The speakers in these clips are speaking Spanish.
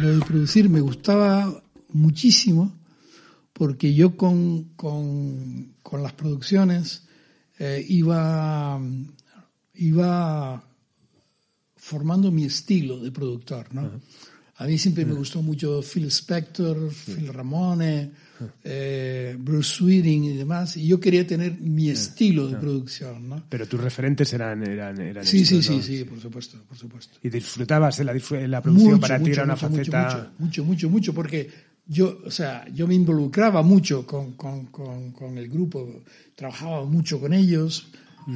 Lo de producir me gustaba muchísimo porque yo con, con, con las producciones eh, iba, iba formando mi estilo de productor, ¿no? A mí siempre me gustó mucho Phil Spector, Phil Ramone, eh, Bruce Sweeting y demás, y yo quería tener mi estilo de producción, ¿no? Pero tus referentes eran, eran, eran Sí, sí, estos, sí, ¿no? sí, por supuesto, por supuesto. Y disfrutabas en la, en la producción Mucho, para ti era una mucho, faceta. Mucho, mucho, mucho, mucho, porque yo, o sea, yo me involucraba mucho con, con, con, con el grupo, trabajaba mucho con ellos,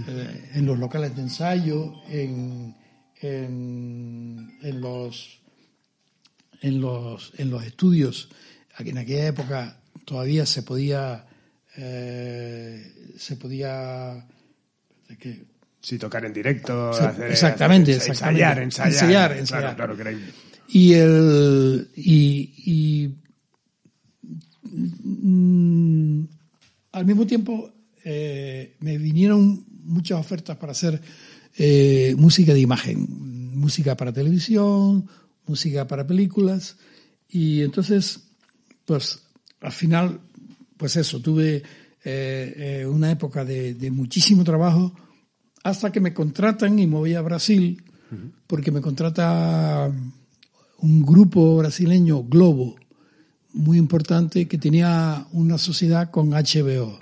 eh, en los locales de ensayo, en, en, en los en los en los estudios. En aquella época todavía se podía eh, se podía ¿de qué? Sí, tocar en directo, hacer, exactamente, hacer- exactamente. ensayar, ensayar. Ensayar, Claro, ensayar. Claro, que era- Y el y, y, mm, al mismo tiempo eh, me vinieron muchas ofertas para hacer eh, música de imagen, música para televisión, música para películas y entonces pues al final pues eso tuve eh, eh, una época de, de muchísimo trabajo hasta que me contratan y me voy a Brasil porque me contrata un grupo brasileño, Globo, muy importante, que tenía una sociedad con HBO.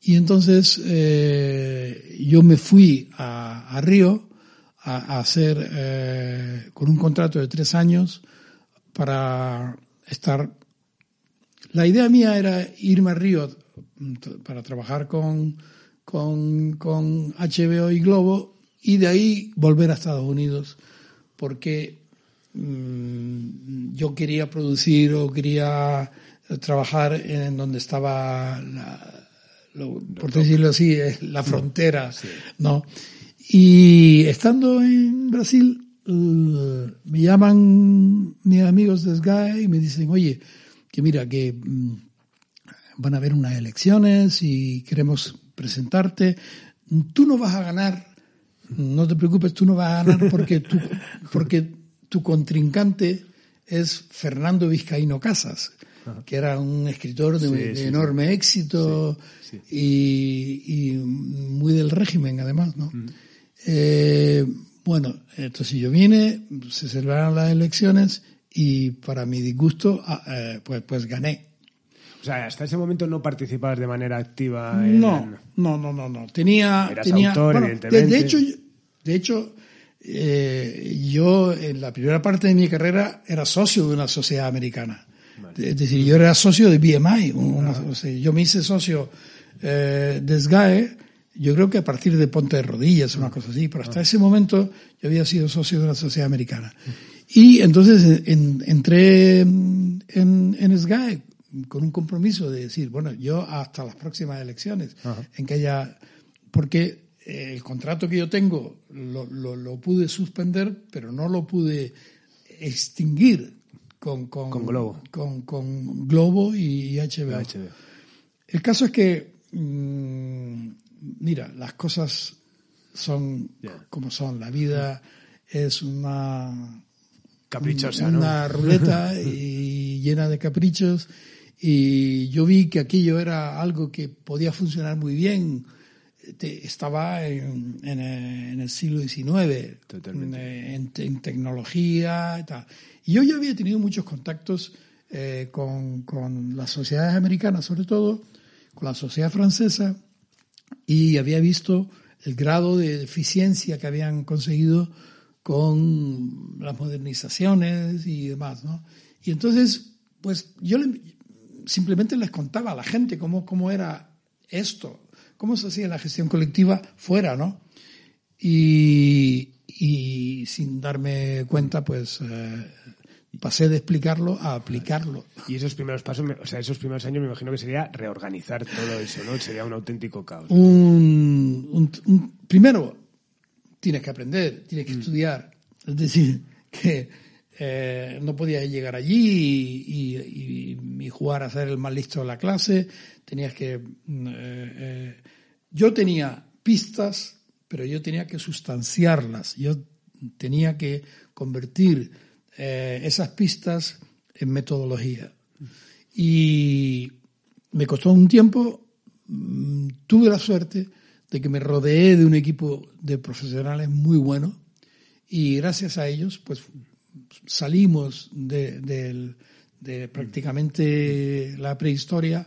Y entonces eh, yo me fui a, a Río a, a hacer, con un contrato de tres años, para estar... La idea mía era irme a Río mm, para trabajar con, con, con HBO y Globo y de ahí volver a Estados Unidos porque mm, yo quería producir o quería eh, trabajar en donde estaba la, lo- por decirlo así, es la frontera, ¿no? Y estando en Brasil, me llaman mis amigos de Sky y me dicen, oye, que mira, que mm, van a haber unas elecciones y queremos presentarte. Tú no vas a ganar, no te preocupes, tú no vas a ganar porque tu, porque tu contrincante es Fernando Vizcaíno Casas, que era un escritor de, Sí, de sí, sí. enorme éxito Y, y muy del régimen, además, ¿no? Eh, bueno, entonces yo vine, se celebraron las elecciones y para mi disgusto, ah, eh, pues, pues gané. O sea, hasta ese momento no participabas de manera activa en... No, no, no, no, no. Tenía, Eras tenía autor, bueno, evidentemente. De, de hecho, de hecho, eh, yo en la primera parte de mi carrera era socio de una sociedad americana. Es decir, yo era socio de BMI. una- o sea, yo me hice socio eh, de SGAE, yo creo que a partir de Ponte de Rodillas, una cosa así, pero hasta ese momento yo había sido socio de una sociedad americana. Y entonces en- entré en, en, SGAE con un compromiso de decir, bueno, yo hasta las próximas elecciones, en que haya, porque eh, el contrato que yo tengo lo, lo, lo pude suspender, pero no lo pude extinguir con, con, Con Globo. con, con Globo y HBO. HBO. El caso es que, mm, mira, las cosas son como son. La vida es una Caprichosa, ¿no? una ruleta y llena de caprichos y yo vi que aquello era algo que podía funcionar muy bien estaba en, en, eh, en el siglo XIX Totalmente. en, en tecnología y tal y yo ya había tenido muchos contactos eh, con, con las sociedades americanas sobre todo con la sociedad francesa y había visto el grado de eficiencia que habían conseguido con las modernizaciones y demás, ¿no? Y entonces, pues yo le- simplemente les contaba a la gente cómo, cómo era esto, cómo se hacía la gestión colectiva fuera, ¿no? y, y sin darme cuenta, pues eh, pasé de explicarlo a aplicarlo. Y esos primeros pasos, o sea, esos primeros años me imagino que sería reorganizar todo eso, ¿no? Sería un auténtico caos. Un, un- un- primero, tienes que aprender, tienes que estudiar. Es decir, que eh, no podías llegar allí y, y- y jugar a ser el más listo de la clase. Tenías que... mm, eh, eh, yo tenía pistas, pero yo tenía que sustanciarlas. Yo tenía que convertir esas pistas en metodología. Y me costó un tiempo, mm, tuve la suerte de que me rodeé de un equipo de profesionales muy bueno y gracias a ellos pues salimos de, del- de prácticamente la prehistoria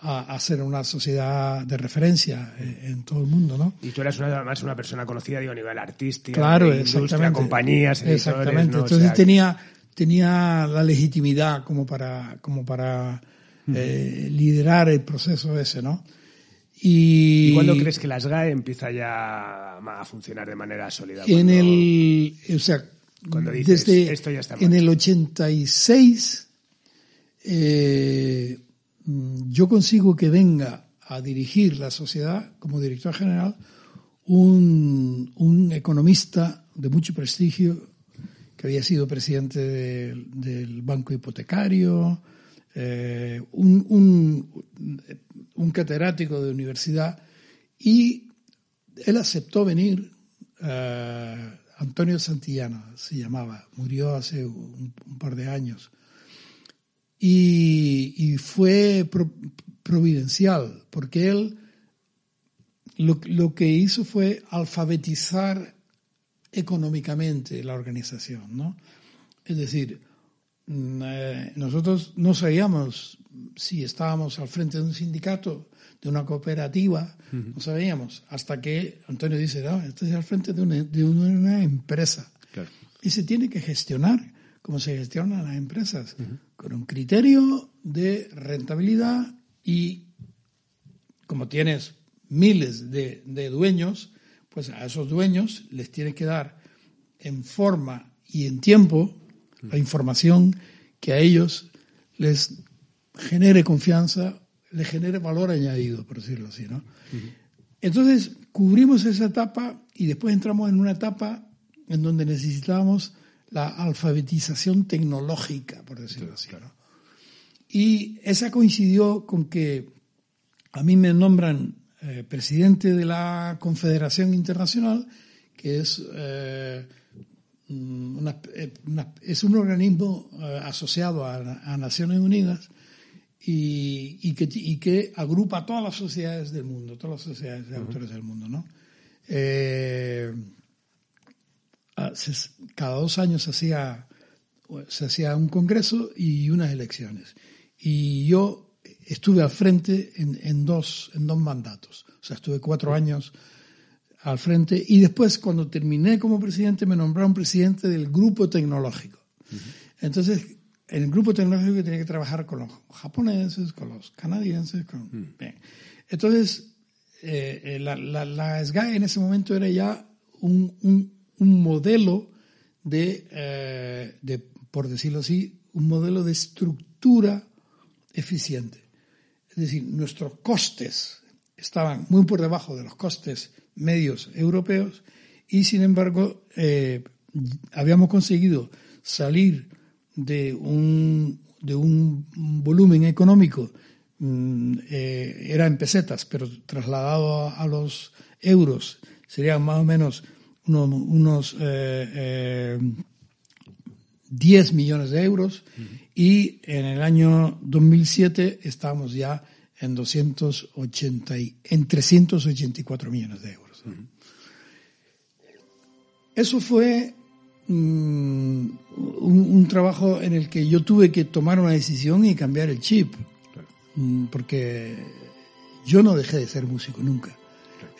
a, a ser una sociedad de referencia eh, en todo el mundo, ¿no? Y tú eras una, además una persona conocida digo, a nivel artístico, Claro, de industria, exactamente. compañías, editores, Exactamente. ¿no? O Entonces sea, tenía, tenía la legitimidad como para, como para eh, liderar el proceso ese, ¿no? Y, ¿Y cuándo crees que la SGAE empieza ya a funcionar de manera sólida? en el, o sea, cuando dices, desde "Esto ya está en mal"? el 86 eh, mm, yo consigo que venga a dirigir la sociedad como director general un, un economista de mucho prestigio que había sido presidente del Banco Hipotecario, eh, un, un, un catedrático de universidad, y él aceptó venir, eh, Antonio Santillana se llamaba, murió hace un, par de años, y, y fue pro- providencial, porque él lo, lo que hizo fue alfabetizar económicamente la organización, ¿no? Es decir, nosotros no sabíamos si estábamos al frente de un sindicato, de una cooperativa, no sabíamos, hasta que Antonio dice, no, esto es al frente de una, de una empresa. Claro. Y se tiene que gestionar como se gestionan las empresas, con un criterio de rentabilidad y como tienes miles de, de dueños, pues a esos dueños les tienes que dar en forma y en tiempo la información que a ellos les genere confianza, les genere valor añadido, por decirlo así, ¿no? Entonces, cubrimos esa etapa y después entramos en una etapa en donde necesitábamos la alfabetización tecnológica, por decirlo así. ¿no? Y esa coincidió con que a mí me nombran eh, presidente de la Confederación Internacional, que es, eh, una- eh, una- es un organismo eh, asociado a, a Naciones Unidas y, y que, y que agrupa a todas las sociedades del mundo, todas las sociedades de autores del mundo. ¿no? Eh, ah, cada dos años se hacía, se hacía un congreso y unas elecciones. Y yo estuve al frente en, en dos, en dos mandatos. O sea, estuve cuatro años al frente y después cuando terminé como presidente me nombraron presidente del grupo tecnológico. Entonces, en el grupo tecnológico tenía que trabajar con los japoneses, con los canadienses. Con... Bien. Entonces, eh, eh, la, la, la SGAE en ese momento era ya un, un, un modelo de, eh, de, por decirlo así, un modelo de estructura eficiente. Es decir, nuestros costes estaban muy por debajo de los costes medios europeos y, sin embargo, eh, habíamos conseguido salir de un, de un volumen económico, mm, eh, era en pesetas, pero trasladado a, los euros serían más o menos unos, eh, eh, 10 millones de euros y en el año 2007 estábamos ya en 280 y, en 384 millones de euros. Eso fue mm, un, trabajo en el que yo tuve que tomar una decisión y cambiar el chip, Mm, porque yo no dejé de ser músico nunca.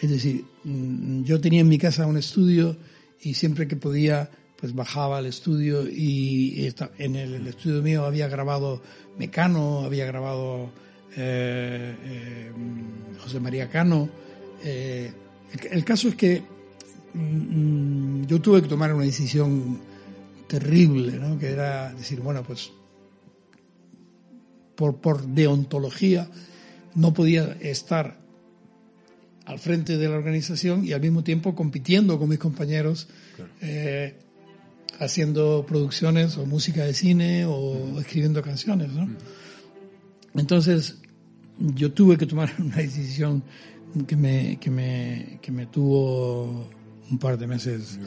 Es decir, mm, yo tenía en mi casa un estudio y siempre que podía, pues bajaba al estudio y en el, el estudio mío había grabado Mecano, había grabado eh, eh, José María Cano. eh, el, el caso es que mm, yo tuve que tomar una decisión terrible, ¿no? que era decir, bueno, pues por, por deontología no podía estar al frente de la organización y al mismo tiempo compitiendo con mis compañeros, eh, haciendo producciones o música de cine o escribiendo canciones. ¿no? Entonces, yo tuve que tomar una decisión que me, que me, que me tuvo un par de meses,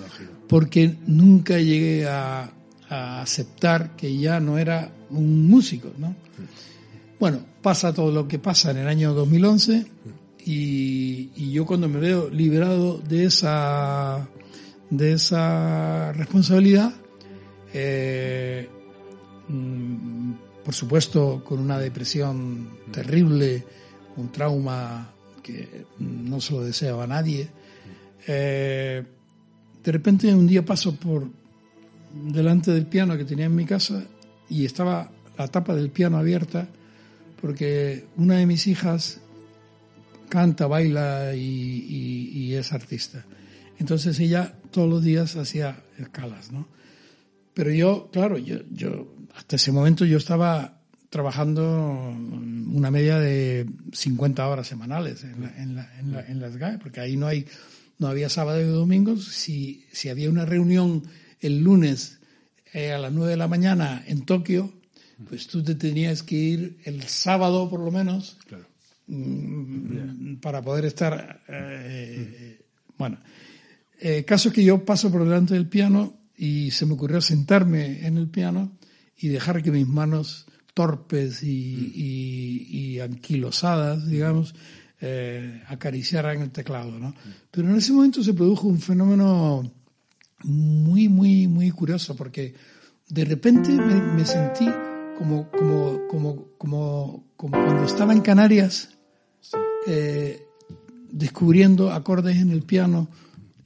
porque nunca llegué a, a, aceptar que ya no era un músico, ¿no? Bueno, pasa todo lo que pasa en el año 2011 y, y yo cuando me veo liberado de esa, de esa responsabilidad, eh, mm, por supuesto con una depresión terrible, un trauma que no se lo deseaba a nadie, eh, de repente un día paso por delante del piano que tenía en mi casa y estaba la tapa del piano abierta porque una de mis hijas canta, baila y, es artista. Entonces ella todos los días hacía escalas, ¿no? Pero yo, claro, yo hasta ese momento yo estaba trabajando una media de 50 horas semanales en, la, en, la, en, las GAE, porque ahí no hay no había sábado y domingos. Si, si había una reunión el lunes eh, a las 9 de la mañana en Tokio, pues tú te tenías que ir el sábado por lo menos mm, para poder estar... Eh, bueno, eh, caso que yo paso por delante del piano y se me ocurrió sentarme en el piano y dejar que mis manos torpes y, y, y anquilosadas, digamos, eh, acariciaran el teclado, ¿no? Pero en ese momento se produjo un fenómeno muy, muy, muy curioso, porque de repente me, sentí como, como, como, como, como cuando estaba en Canarias, eh, descubriendo acordes en el piano,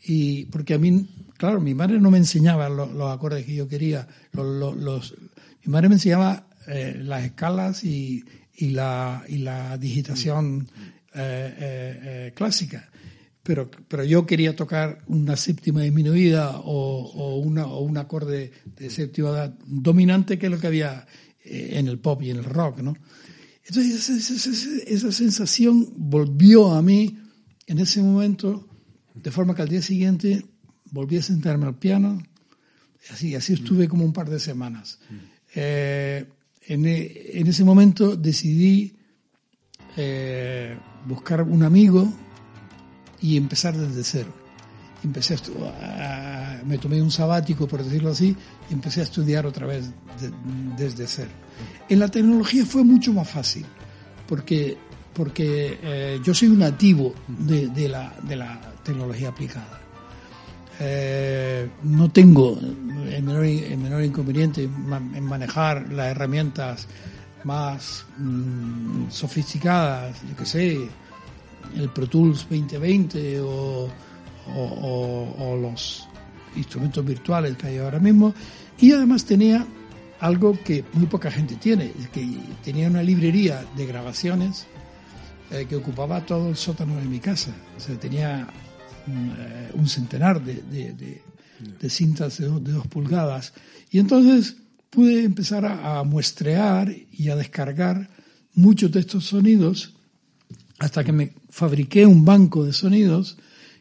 y porque a mí, claro, mi madre no me enseñaba los, acordes que yo quería, los, los, mi madre me enseñaba eh, las escalas y, y, la, y la digitación eh, eh, eh, clásica. Pero, pero yo quería tocar una séptima disminuida o, o, una, o un acorde de séptima dominante, que es lo que había en el pop y en el rock, ¿no? Entonces esa, esa, sensación volvió a mí en ese momento, de forma que al día siguiente volví a sentarme al piano, así, así estuve como un par de semanas. En, en, ese momento decidí eh, buscar un amigo y empezar desde cero. Empecé a, me tomé un sabático, por decirlo así, y empecé a estudiar otra vez desde cero. En la tecnología fue mucho más fácil, porque, porque eh, yo soy un nativo de, la, de la tecnología aplicada. Eh, no tengo el menor, el menor inconveniente en manejar las herramientas más mm, sofisticadas, yo que sé, el Pro Tools 2020 o, los instrumentos virtuales que hay ahora mismo. Y además tenía algo que muy poca gente tiene, que tenía una librería de grabaciones eh, que ocupaba todo el sótano de mi casa. O sea, tenía un centenar de, de, cintas de, dos pulgadas. Y entonces pude empezar a, muestrear y a descargar muchos de estos sonidos hasta que me fabriqué un banco de sonidos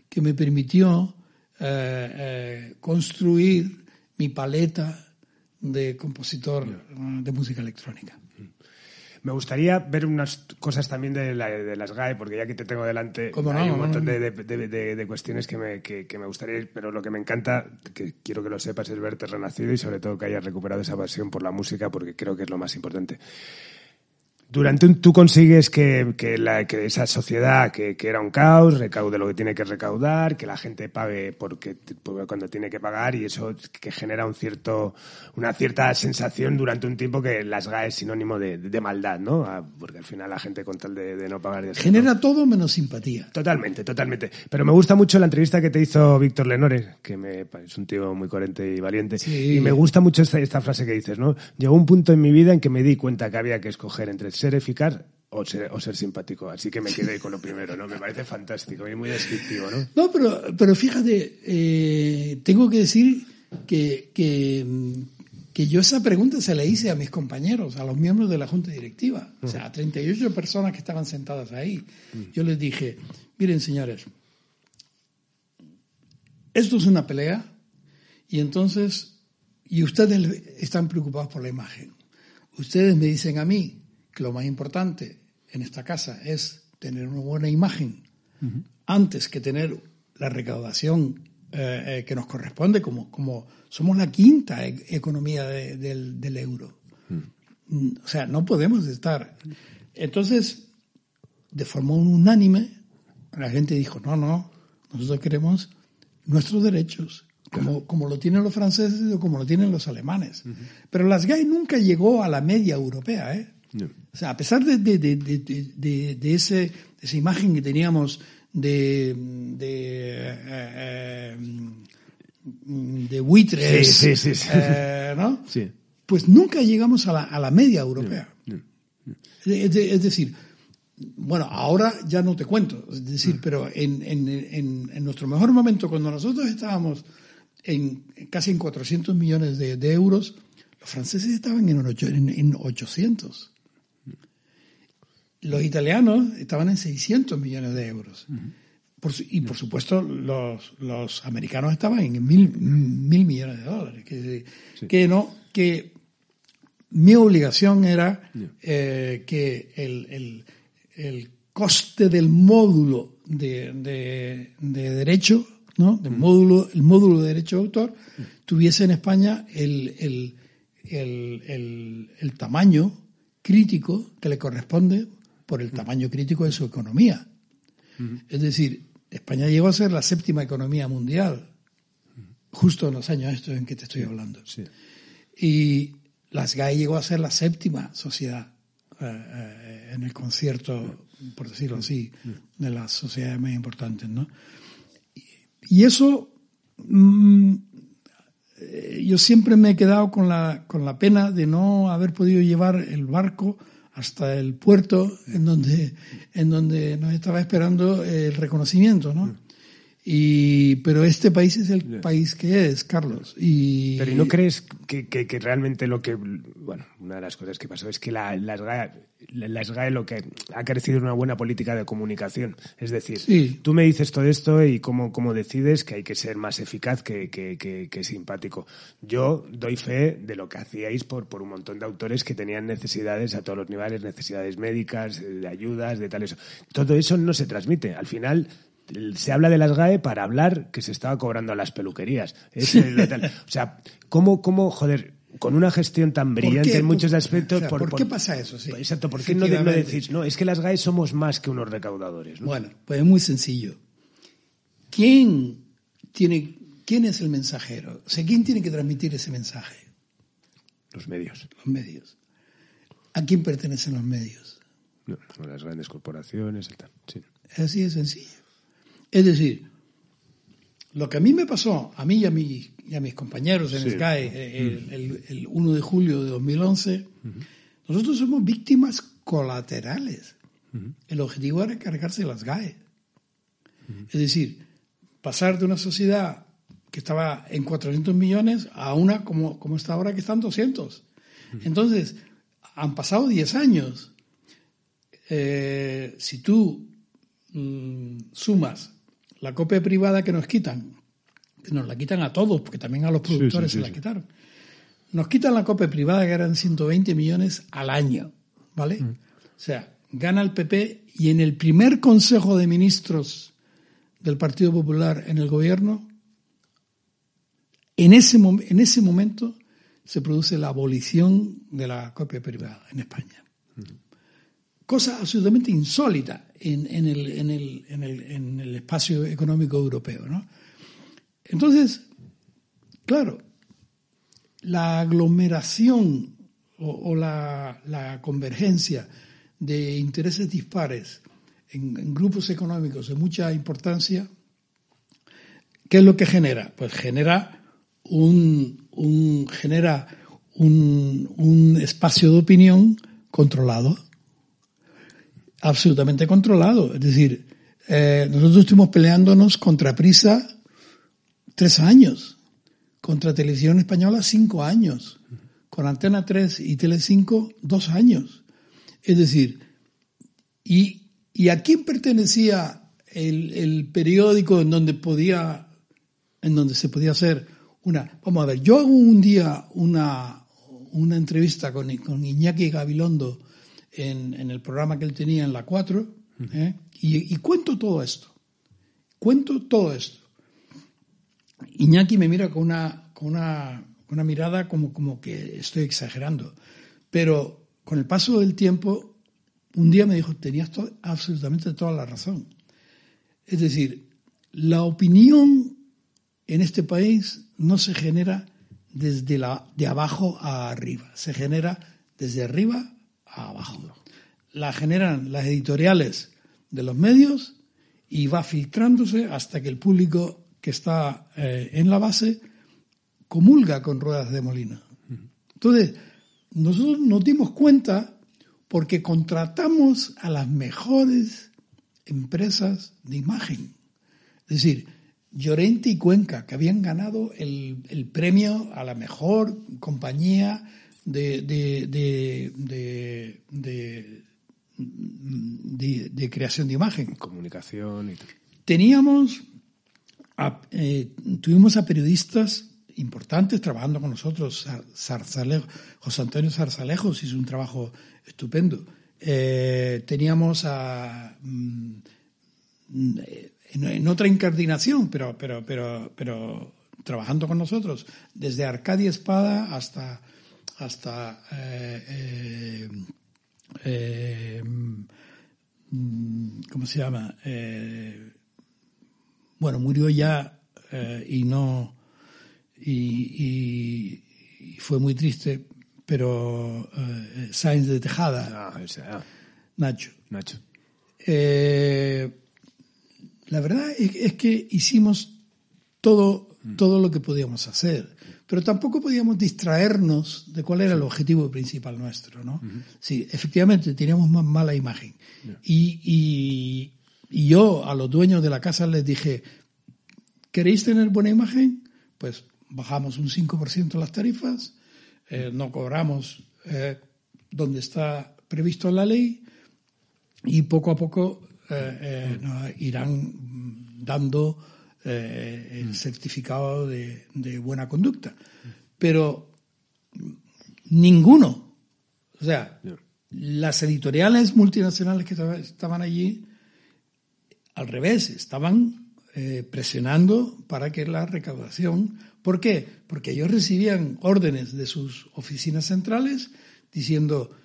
que me permitió eh, eh, construir mi paleta de compositor de música electrónica. Me gustaría ver unas cosas también de, las GAE, porque ya que te tengo delante hay un montón de, cuestiones que me, que, me gustaría ir, pero lo que me encanta, que quiero que lo sepas, es verte renacido y sobre todo que hayas recuperado esa pasión por la música, porque creo que es lo más importante durante un, tú consigues que, que, la, que esa sociedad que, que, era un caos recaude lo que tiene que recaudar, que la gente pague porque, cuando tiene que pagar y eso que genera un cierto, una cierta sensación durante un tiempo que las GAE es sinónimo de, de, maldad, ¿no? Ah, porque al final la gente con tal de, de no pagar... Genera todo menos simpatía. Totalmente, totalmente. Pero me gusta mucho la entrevista que te hizo Víctor Lenore, que me, es un tío muy coherente y valiente. Y me gusta mucho esta, esta frase que dices, ¿no? Llegó un punto en mi vida en que me di cuenta que había que escoger entre ser eficaz o ser, o ser simpático. Así que me quedé con lo primero, ¿no? Me parece fantástico y muy descriptivo, ¿no? No, pero, pero fíjate, eh, tengo que decir que, que, que, yo esa pregunta se la hice a mis compañeros, a los miembros de la Junta Directiva, o sea, a 38 personas que estaban sentadas ahí. Yo les dije, miren señores, esto es una pelea y entonces, y ustedes están preocupados por la imagen. Ustedes me dicen a mí lo más importante en esta casa es tener una buena imagen antes que tener la recaudación eh, eh, que nos corresponde, como, como somos la quinta e-, economía del, euro. Mm, o sea, no podemos estar. Entonces, de forma unánime, la gente dijo, no, no, nosotros queremos nuestros derechos, como, como lo tienen los franceses o como lo tienen los alemanes. Pero las GAI nunca llegó a la media europea, ¿eh? O sea, a pesar de, de, de, de, ese, esa imagen que teníamos de, de, eh, de buitres, eh, ¿no? Pues nunca llegamos a la, a la media europea. Es, decir, bueno, ahora ya no te cuento, es decir, pero en, en, en, en, nuestro mejor momento, cuando nosotros estábamos en casi en 400 millones de, euros, los franceses estaban en, en 800 los italianos estaban en 600 millones de euros. y por supuesto los, los, americanos estaban en mil, mil millones de dólares. Que, que, no, que mi obligación era eh, que el, el, el, coste del módulo de, de, de derecho, ¿no? Del módulo, el módulo de derecho de autor, tuviese en España el, el, el, el tamaño crítico que le corresponde por el tamaño crítico de su economía. Es decir, España llegó a ser la séptima economía mundial, justo en los años estos en que te estoy hablando. Y las GAE llegó a ser la séptima sociedad eh, eh, en el concierto, por decirlo así, de las sociedades más importantes. ¿no? Y eso, mm, eh, yo siempre me he quedado con la, con la pena de no haber podido llevar el barco hasta el puerto en donde, en donde nos estaba esperando el reconocimiento, ¿no? Y, pero este país es el país que es, Carlos. Y, pero ¿y no crees que, que, realmente lo que, bueno, una de las cosas que pasó es que la, las, GAE, las GAE lo que ha crecido una buena política de comunicación. Es decir, tú me dices todo esto y cómo, cómo decides que hay que ser más eficaz que, que, que, simpático. Yo doy fe de lo que hacíais por, por un montón de autores que tenían necesidades a todos los niveles, necesidades médicas, de ayudas, de tal eso. Todo eso no se transmite. Al final se habla de las GAE para hablar que se estaba cobrando a las peluquerías. o sea, ¿cómo, cómo, joder, con una gestión tan brillante en muchos aspectos. por, qué pasa eso? exacto, ¿por qué no, no, decís, no, es que las GAE somos más que unos recaudadores? Bueno, pues es muy sencillo. ¿Quién, tiene, ¿Quién es el mensajero? O sea, ¿quién tiene que transmitir ese mensaje? Los medios. Los medios. ¿A quién pertenecen los medios? No, las grandes corporaciones y tal. Sí. Así de sencillo. Es decir, lo que a mí me pasó, a mí y a, y a mis compañeros en SKY el, el, 1 de julio de 2011, nosotros somos víctimas colaterales. El objetivo era cargarse las GAE. Es decir, pasar de una sociedad que estaba en 400 millones a una como, como está ahora que están 200. Entonces, han pasado 10 años. Eh, si tú mm, sumas la copia privada que nos quitan, que nos la quitan a todos, porque también a los productores se la quitaron. Nos quitan la copia privada que eran 120 millones al año, ¿vale? Mm. O sea, gana el PP y en el primer Consejo de Ministros del Partido Popular en el gobierno, en ese, en ese momento se produce la abolición de la copia privada en España. Mm. Cosa absolutamente insólita en, el, espacio económico europeo. ¿no? Entonces, claro, la aglomeración o, la, convergencia de intereses dispares en, grupos económicos de mucha importancia, ¿qué es lo que genera? Pues genera un, genera un espacio de opinión controlado absolutamente controlado. Es decir, eh, nosotros estuvimos peleándonos contra Prisa tres años, contra Televisión Española cinco años, con Antena 3 y Telecinco dos años. Es decir, ¿y, y a quién pertenecía el, el, periódico en donde podía, en donde se podía hacer una, vamos a ver, yo hago un día una, una entrevista con, con Iñaki Gabilondo en, en, el programa que él tenía en la 4 ¿eh? y, y, cuento todo esto. Cuento todo esto. Iñaki me mira con una, con una, una mirada como, como que estoy exagerando. Pero con el paso del tiempo, un día me dijo, tenías absolutamente toda la razón. Es decir, la opinión en este país no se genera desde la, de abajo a arriba, se genera desde arriba abajo. La generan las editoriales de los medios y va filtrándose hasta que el público que está eh, en la base comulga con ruedas de molino. Entonces, nosotros nos dimos cuenta porque contratamos a las mejores empresas de imagen. Es decir, Llorente y Cuenca, que habían ganado el, premio a la mejor compañía de, de, creación de imagen. Comunicación y Teníamos, eh, tuvimos a periodistas importantes trabajando con nosotros. José Antonio Zarzalejos hizo un trabajo estupendo. Eh, teníamos a... Mm, en, otra incardinación, pero, pero, pero, pero trabajando con nosotros, desde Arcadia Espada hasta, hasta eh, eh, eh, ¿cómo se llama? bueno, murió ya y no y, fue muy triste, pero Sáenz de Tejada, ah, ah. Nacho. Nacho. La verdad es, que hicimos todo, todo lo que podíamos hacer, pero tampoco podíamos distraernos de cuál era el objetivo principal nuestro, ¿no? Sí, efectivamente teníamos más mala imagen. Y, yo a los dueños de la casa les dije, ¿queréis tener buena imagen? Pues bajamos un 5% las tarifas, eh, no cobramos eh, donde está previsto en la ley y poco a poco eh, eh, nos irán dando eh, el mm. certificado de, buena conducta. Pero ninguno, o sea, las editoriales multinacionales que estaban allí, al revés, estaban presionando para que la recaudación. ¿Por qué? Porque ellos recibían órdenes de sus oficinas centrales diciendo,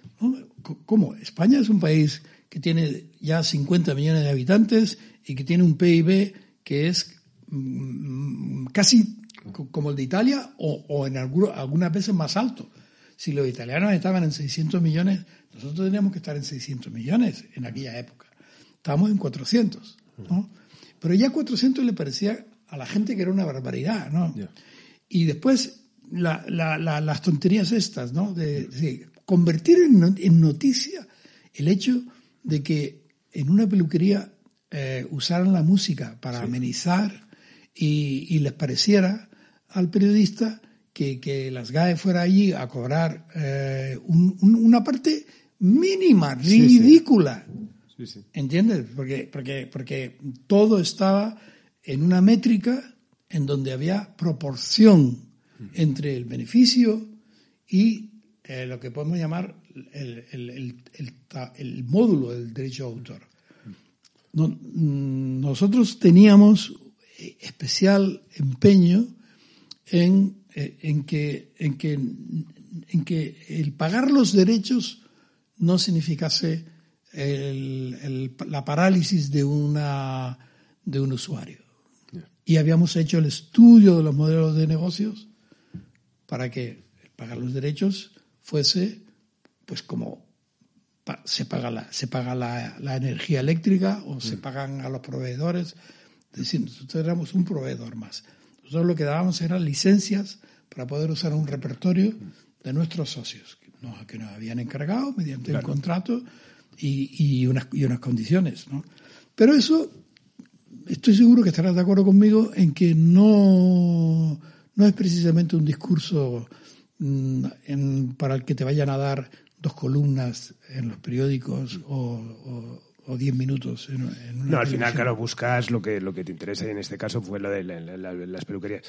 ¿cómo? España es un país que tiene ya 50 millones de habitantes y que tiene un PIB que es casi como el de Italia o, en algunas veces más alto. Si los italianos estaban en 600 millones, nosotros teníamos que estar en 600 millones en aquella época. Estábamos en 400, ¿no? Pero ya 400 le parecía a la gente que era una barbaridad, ¿no? Y después las tonterías estas, ¿no? De, convertir en, en, noticia el hecho de que en una peluquería eh, usaran la música para amenizar y, les pareciera al periodista que, las GAE fuera allí a cobrar eh, una parte mínima, ridícula. ¿Entiendes? Porque, porque, porque todo estaba en una métrica en donde había proporción entre el beneficio y eh, lo que podemos llamar el, módulo del derecho de autor. Mm, nosotros teníamos especial empeño en, eh, que, en, que, en que el pagar los derechos no significase la parálisis de, una, de un usuario. Y habíamos hecho el estudio de los modelos de negocios para que pagar los derechos fuese pues como se paga la, se paga la, energía eléctrica o se mm. pagan a los proveedores. Es decir, nosotros éramos un proveedor más. Nosotros lo que dábamos eran licencias para poder usar un repertorio de nuestros socios, que nos, que nos habían encargado mediante un contrato y, unas, y unas condiciones. ¿no? Pero eso, estoy seguro que estarás de acuerdo conmigo en que no, no es precisamente un discurso mm, para el que te vayan a dar dos columnas en los periódicos o, o diez minutos en, una No, al final, claro, buscas lo que, lo que te interesa y en este caso fue lo de las peluquerías.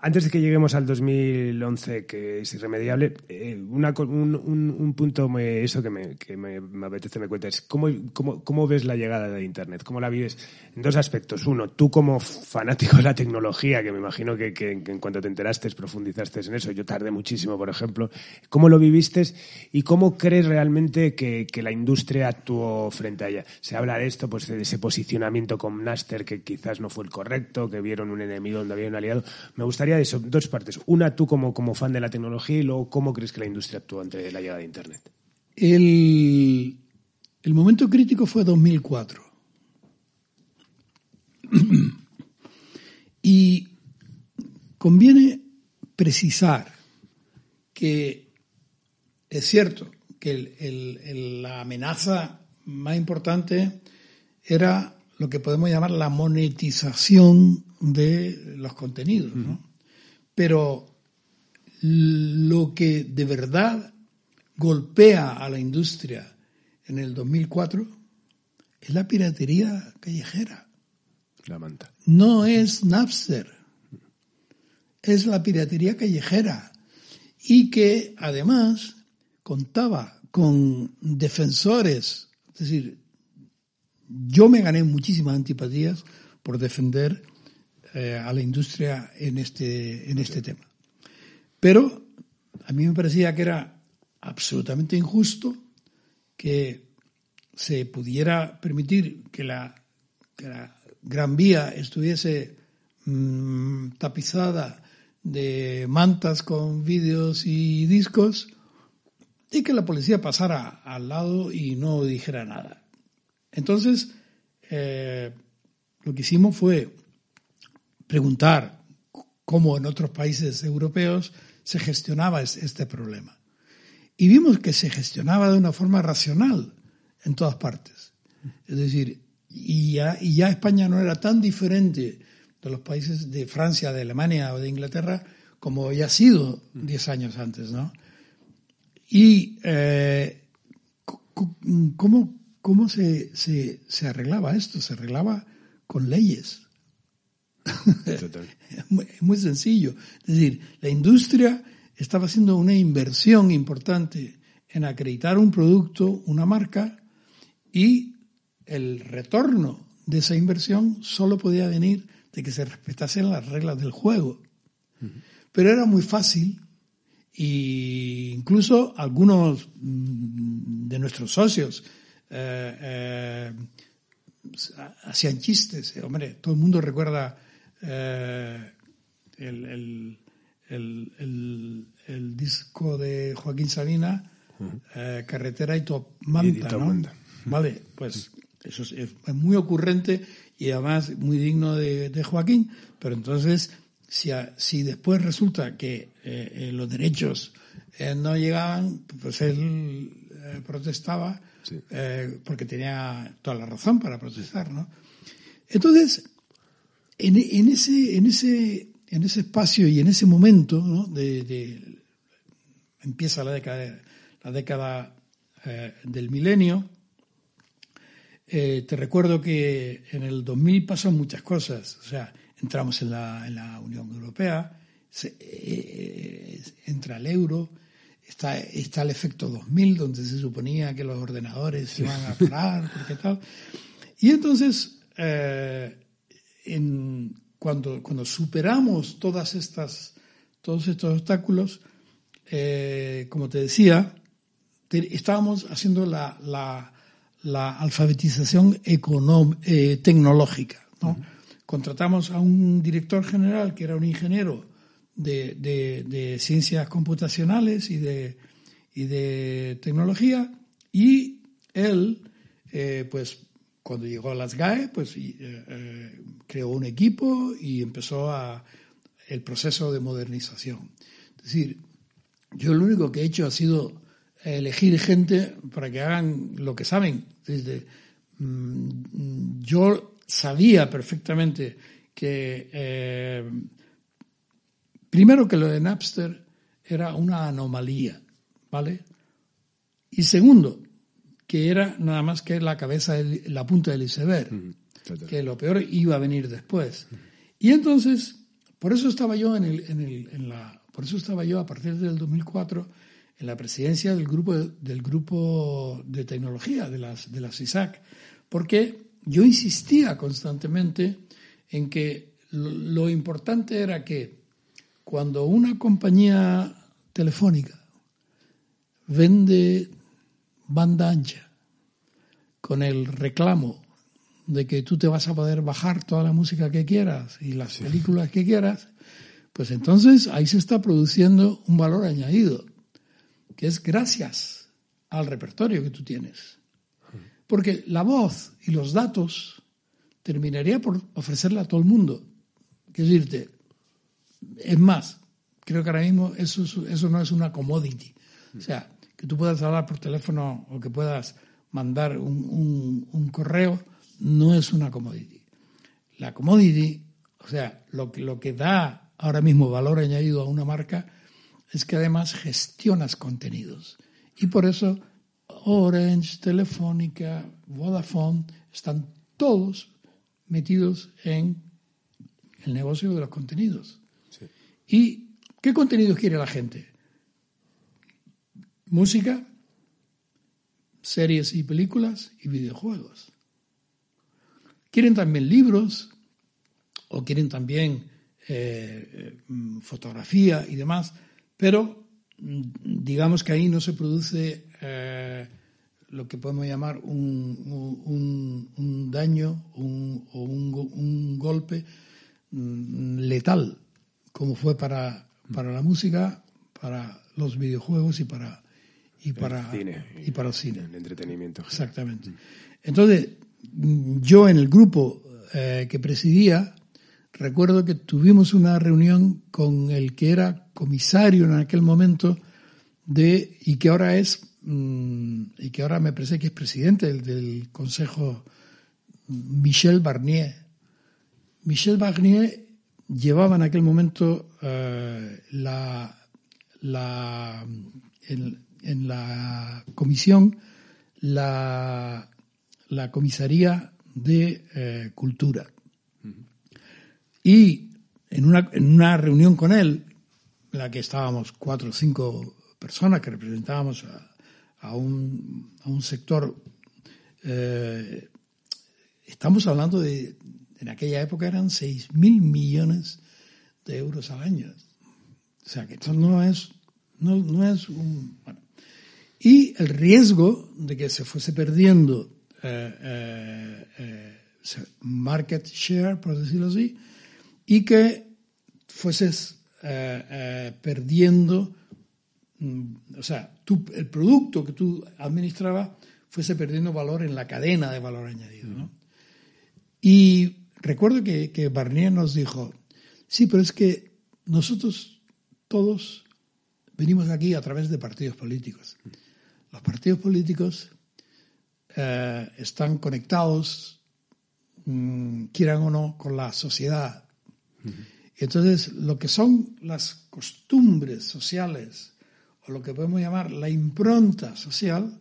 Antes de que lleguemos al 2011, que es irremediable, eh, un, punto eso que, me, apetece me cuentes. ¿Cómo, cómo, cómo ves la llegada de Internet? ¿Cómo la vives? En dos aspectos. Uno, tú como fanático de la tecnología, que me imagino que, en cuanto te enteraste profundizaste en eso. Yo tardé muchísimo, por ejemplo. ¿Cómo lo viviste y cómo crees realmente que, que la industria actuó frente a ella? Se habla de esto, pues de ese posicionamiento con Naster que quizás no fue el correcto, que vieron un enemigo donde había un aliado. Me gustaría eso, dos partes. Una, tú como, como fan de la tecnología y luego, ¿cómo crees que la industria actuó ante la llegada de Internet? El, el momento crítico fue 2004. y conviene precisar que es cierto que la amenaza más importante era lo que podemos llamar la monetización de los contenidos. ¿no? Pero lo que de verdad golpea a la industria en el 2004 es la piratería callejera. La manta. No es Napster, es la piratería callejera y que además contaba con defensores, es decir, yo me gané muchísimas antipatías por defender eh, a la industria en este, en este tema. Pero a mí me parecía que era absolutamente injusto que se pudiera permitir que la, Gran Vía estuviese mm, tapizada de mantas con vídeos y discos y que la policía pasara al lado y no dijera nada. Entonces, eh, lo que hicimos fue preguntar cómo en otros países europeos se gestionaba este problema. Y vimos que se gestionaba de una forma racional en todas partes. Es decir, y ya, y ya España no era tan diferente de los países de Francia, de Alemania o de Inglaterra como había sido diez años antes, ¿no? Y eh, ¿cómo, cómo se, se, se arreglaba esto? Se arreglaba con leyes. es muy sencillo. Es decir, la industria estaba haciendo una inversión importante en acreditar un producto, una marca, y el retorno de esa inversión solo podía venir de que se respetasen las reglas del juego. Pero era muy fácil e incluso algunos mm, de nuestros socios eh, eh, hacían chistes. Hombre, todo el mundo recuerda eh, el, el, disco de Joaquín Sabina, eh, Carretera y Top Manta, ¿no? Vale, pues eso es, muy ocurrente y además muy digno de, Joaquín, pero entonces si, si después resulta que eh, los derechos no llegaban, pues él protestaba porque tenía toda la razón para protestar, ¿no? Entonces, en, ese, en, ese, en ese espacio y en ese momento, de, empieza la década, la década eh, del milenio, eh, te recuerdo que en el 2000 pasan muchas cosas, o sea, entramos en la, en la Unión Europea, eh, entra el euro, está, está el efecto 2000, donde se suponía que los ordenadores se iban a parar, porque tal. Y entonces, en, cuando, cuando superamos todas estas, todos estos obstáculos, eh, como te decía, estábamos haciendo la, la, la alfabetización eh, tecnológica. ¿no? Contratamos a un director general que era un ingeniero de, de, de ciencias computacionales y de, y de tecnología y él eh, pues cuando llegó a las GAE, pues eh, eh, creó un equipo y empezó el proceso de modernización. Es decir, yo lo único que he hecho ha sido elegir gente para que hagan lo que saben. Mm, yo sabía perfectamente que, eh, primero que lo de Napster era una anomalía, ¿vale? Y segundo, que era nada más que la cabeza, la punta del iceberg, que lo peor iba a venir después. Y entonces, por eso estaba yo en, el, en, el, en la, por eso estaba yo a partir del 2004 en la presidencia del grupo de, del grupo de tecnología de las de las ISAC, porque yo insistía constantemente en que lo importante era que cuando una compañía telefónica vende banda ancha con el reclamo de que tú te vas a poder bajar toda la música que quieras y las películas que quieras, pues entonces ahí se está produciendo un valor añadido, que es gracias al repertorio que tú tienes. Porque la voz y los datos terminaría por ofrecerla a todo el mundo. Quiero decirte, es más, creo que ahora mismo eso, eso no es una commodity. O sea, que tú puedas hablar por teléfono o que puedas mandar un, un, correo, no es una commodity. La commodity, o sea, lo, lo que da ahora mismo valor añadido a una marca es que además gestionas contenidos. Y por eso Orange, Telefónica, Vodafone están todos metidos en el negocio de los contenidos. ¿Y qué contenidos quiere la gente? Música, series y películas y videojuegos. Quieren también libros o quieren también eh, mm, fotografía y demás, pero mm, digamos que ahí no se produce eh, lo que podemos llamar un, un, daño o un, golpe mm, letal, como fue para, para la música, para los videojuegos y para y para cine, y para el cine, el entretenimiento. Exactamente. Entonces, yo en el grupo eh, que presidía recuerdo que tuvimos una reunión con el que era comisario en aquel momento de y que ahora es mm, y que ahora me parece que es presidente del, del Consejo Michel Barnier. Michel Barnier llevaba en aquel momento eh, la, la en, la comisión la, la comisaría de eh, cultura y en una, en una reunión con él, en la que estábamos cuatro o cinco personas que representábamos a, un, a un, sector, eh, estamos hablando de, en aquella época eran seis mil millones de euros al año. O sea que esto no es, no, no es un... Bueno. Y el riesgo de que se fuese perdiendo eh, eh, market share, por decirlo así, y que fueses eh, eh, perdiendo, mm, o sea, el producto que tú administrabas fuese perdiendo valor en la cadena de valor añadido. ¿no? Y recuerdo que, que Barnier nos dijo, sí, pero es que nosotros todos venimos aquí a través de partidos políticos. Los partidos políticos eh, están conectados, mm, quieran o no, con la sociedad. Entonces, lo que son las costumbres sociales, o lo que podemos llamar la impronta social,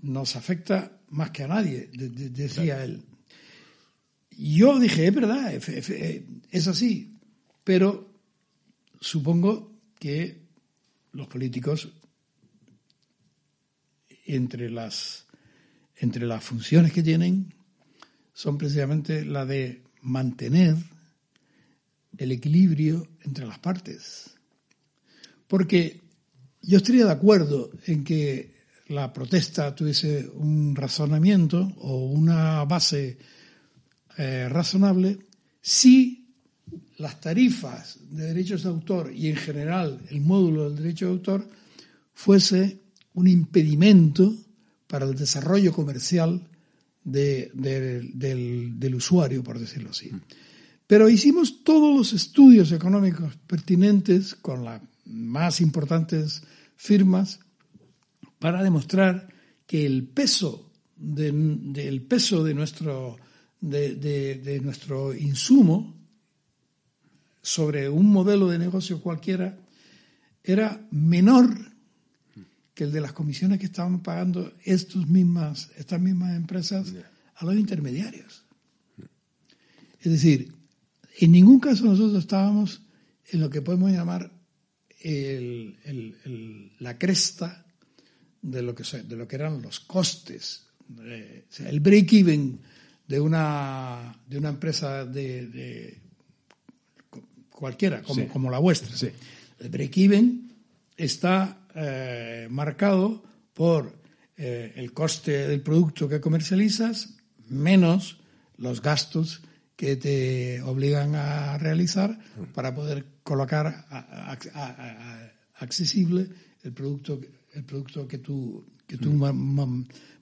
nos afecta más que a nadie, decía él. Yo dije, es verdad, es así, pero supongo que los políticos, entre las, entre las funciones que tienen, son precisamente la de mantener el equilibrio entre las partes. Porque yo estaría de acuerdo en que la protesta tuviese un razonamiento o una base eh, razonable si las tarifas de derechos de autor y en general el módulo del derecho de autor fuese un impedimento para el desarrollo comercial del, usuario, por decirlo así. Pero hicimos todos los estudios económicos pertinentes con las más importantes firmas para demostrar que el peso del peso de nuestro, de, nuestro insumo sobre un modelo de negocio cualquiera era menor que el de las comisiones que estaban pagando estos mismas, estas mismas empresas a los intermediarios. Es decir, en ningún caso nosotros estábamos en lo que podemos llamar la cresta de lo, que, de lo que eran los costes. el break-even de una, de una empresa de, cualquiera, como, como la vuestra. El break-even está eh, marcado por eh, el coste del producto que comercializas menos los gastos que te obligan a realizar para poder colocar accesible el producto, el producto que tú, que tú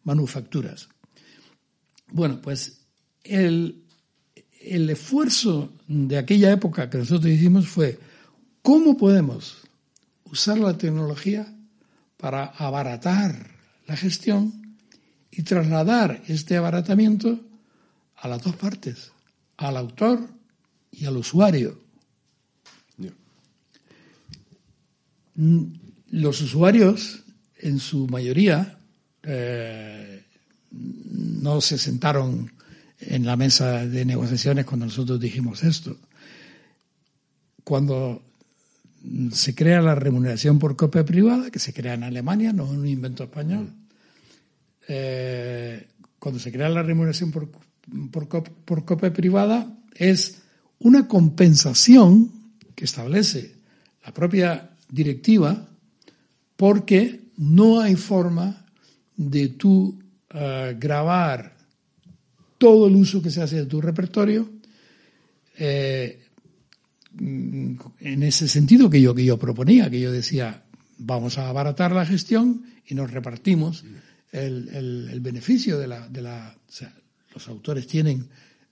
manufacturas. Bueno, pues el, el esfuerzo de aquella época que nosotros hicimos fue cómo podemos usar la tecnología para abaratar la gestión y trasladar este abaratamiento a las dos partes, al autor y al usuario. Los usuarios, en su mayoría, eh, no se sentaron en la mesa de negociaciones cuando nosotros dijimos esto. Cuando se crea la remuneración por copia privada, que se crea en Alemania, no es un invento español. Eh, cuando se crea la remuneración por por, copia privada es una compensación que establece la propia directiva porque no hay forma de tú eh, grabar todo el uso que se hace de tu repertorio eh, en ese sentido que yo, que yo proponía, que yo decía, vamos a abaratar la gestión y nos repartimos el, beneficio de la, de la los autores tienen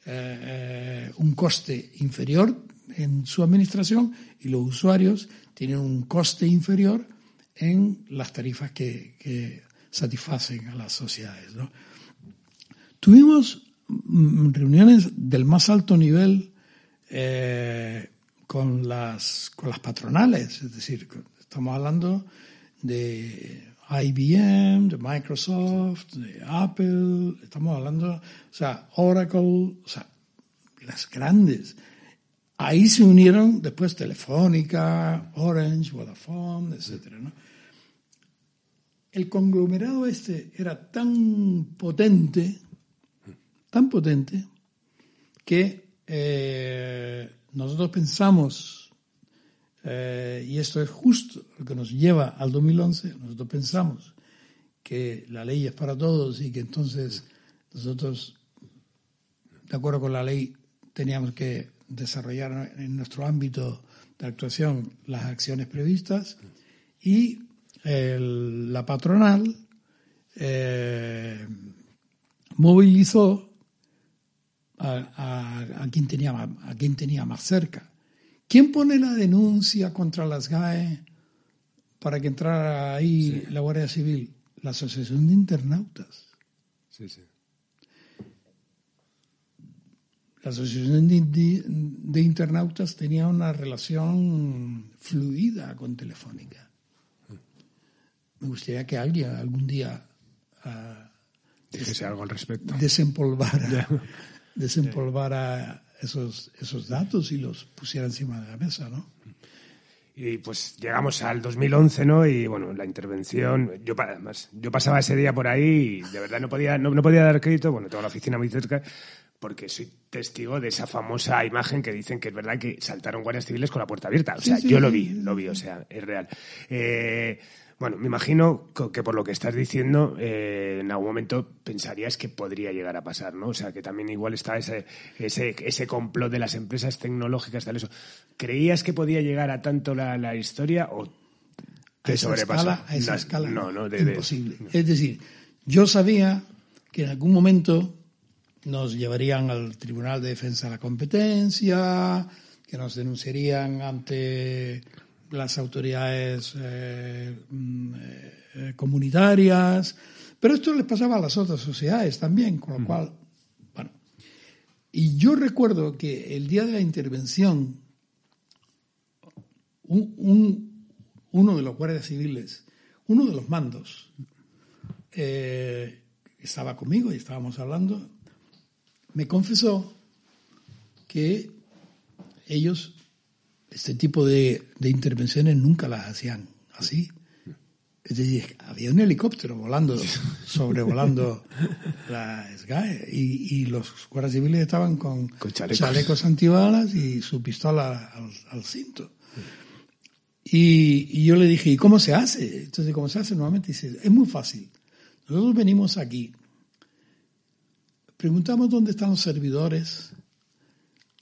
eh, eh, un coste inferior en su administración y los usuarios tienen un coste inferior en las tarifas que, satisfacen a las sociedades. Tuvimos mm, reuniones del más alto nivel eh, con, las, con las patronales, es decir, estamos hablando de IBM, de Microsoft, de Apple, estamos hablando, o sea, Oracle, o sea, las grandes. Ahí se unieron después Telefónica, Orange, Vodafone, etc. El conglomerado este era tan potente, tan potente, que eh, nosotros pensamos eh, y esto es justo lo que nos lleva al 2011. Nosotros pensamos que la ley es para todos y que entonces nosotros, de acuerdo con la ley, teníamos que desarrollar en nuestro ámbito de actuación las acciones previstas y la patronal eh, movilizó a, a, quien tenía, a quien tenía más cerca. ¿Quién pone la denuncia contra las GAE para que entrara ahí la Guardia Civil? La Asociación de Internautas. Sí, sí. La Asociación de, Internautas tenía una relación fluida con Telefónica. Me gustaría que alguien algún día uh, dijese algo al respecto. Desempolvara, desempolvara esos, esos datos y los pusiera encima de la mesa, ¿no? Y pues llegamos al 2011, ¿no? Y bueno, la intervención, yo además, yo pasaba ese día por ahí y de verdad no podía, no, podía dar crédito, bueno, tengo la oficina muy cerca, porque soy testigo de esa famosa imagen que dicen que es verdad que saltaron guardias civiles con la puerta abierta. O sea, yo lo vi, lo vi, o sea, es real. Eh, bueno, me imagino que por lo que estás diciendo, eh, en algún momento pensarías que podría llegar a pasar, ¿no? O sea, que también igual está ese, ese, ese complot de las empresas tecnológicas, tal eso. ¿Creías que podía llegar a tanto la, historia o te sobrepasa? a esa escala, no, no, imposible. Es decir, yo sabía que en algún momento nos llevarían al Tribunal de Defensa de la Competencia, que nos denunciarían ante las autoridades eh, mm, eh, comunitarias, pero esto les pasaba a las otras sociedades también, con lo cual, bueno. Y yo recuerdo que el día de la intervención, uno de los guardias civiles, uno de los mandos, eh, estaba conmigo y estábamos hablando, me confesó que ellos este tipo de, intervenciones nunca las hacían así. Es decir, había un helicóptero volando, sobrevolando la SGAE y, los guardias civiles estaban con, chalecos. antibalas y su pistola al, cinto. Y, y, yo le dije, ¿y cómo se hace? Entonces, ¿cómo se hace? Nuevamente dice, es muy fácil. Nosotros venimos aquí, preguntamos dónde están los servidores,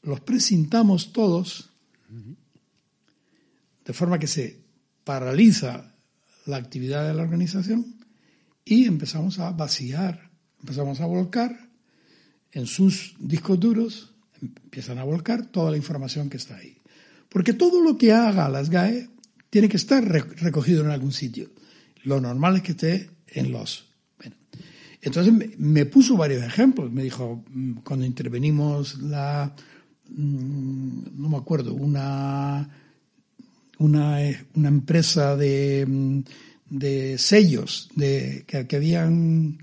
los presentamos todos de forma que se paraliza la actividad de la organización y empezamos a vaciar, empezamos a volcar en sus discos duros, empiezan a volcar toda la información que está ahí. Porque todo lo que haga las GAE tiene que estar recogido en algún sitio. Lo normal es que esté en los. entonces me, puso varios ejemplos. Me dijo, mm, cuando intervenimos la, no me acuerdo, una una, una empresa de, de sellos de, que, habían,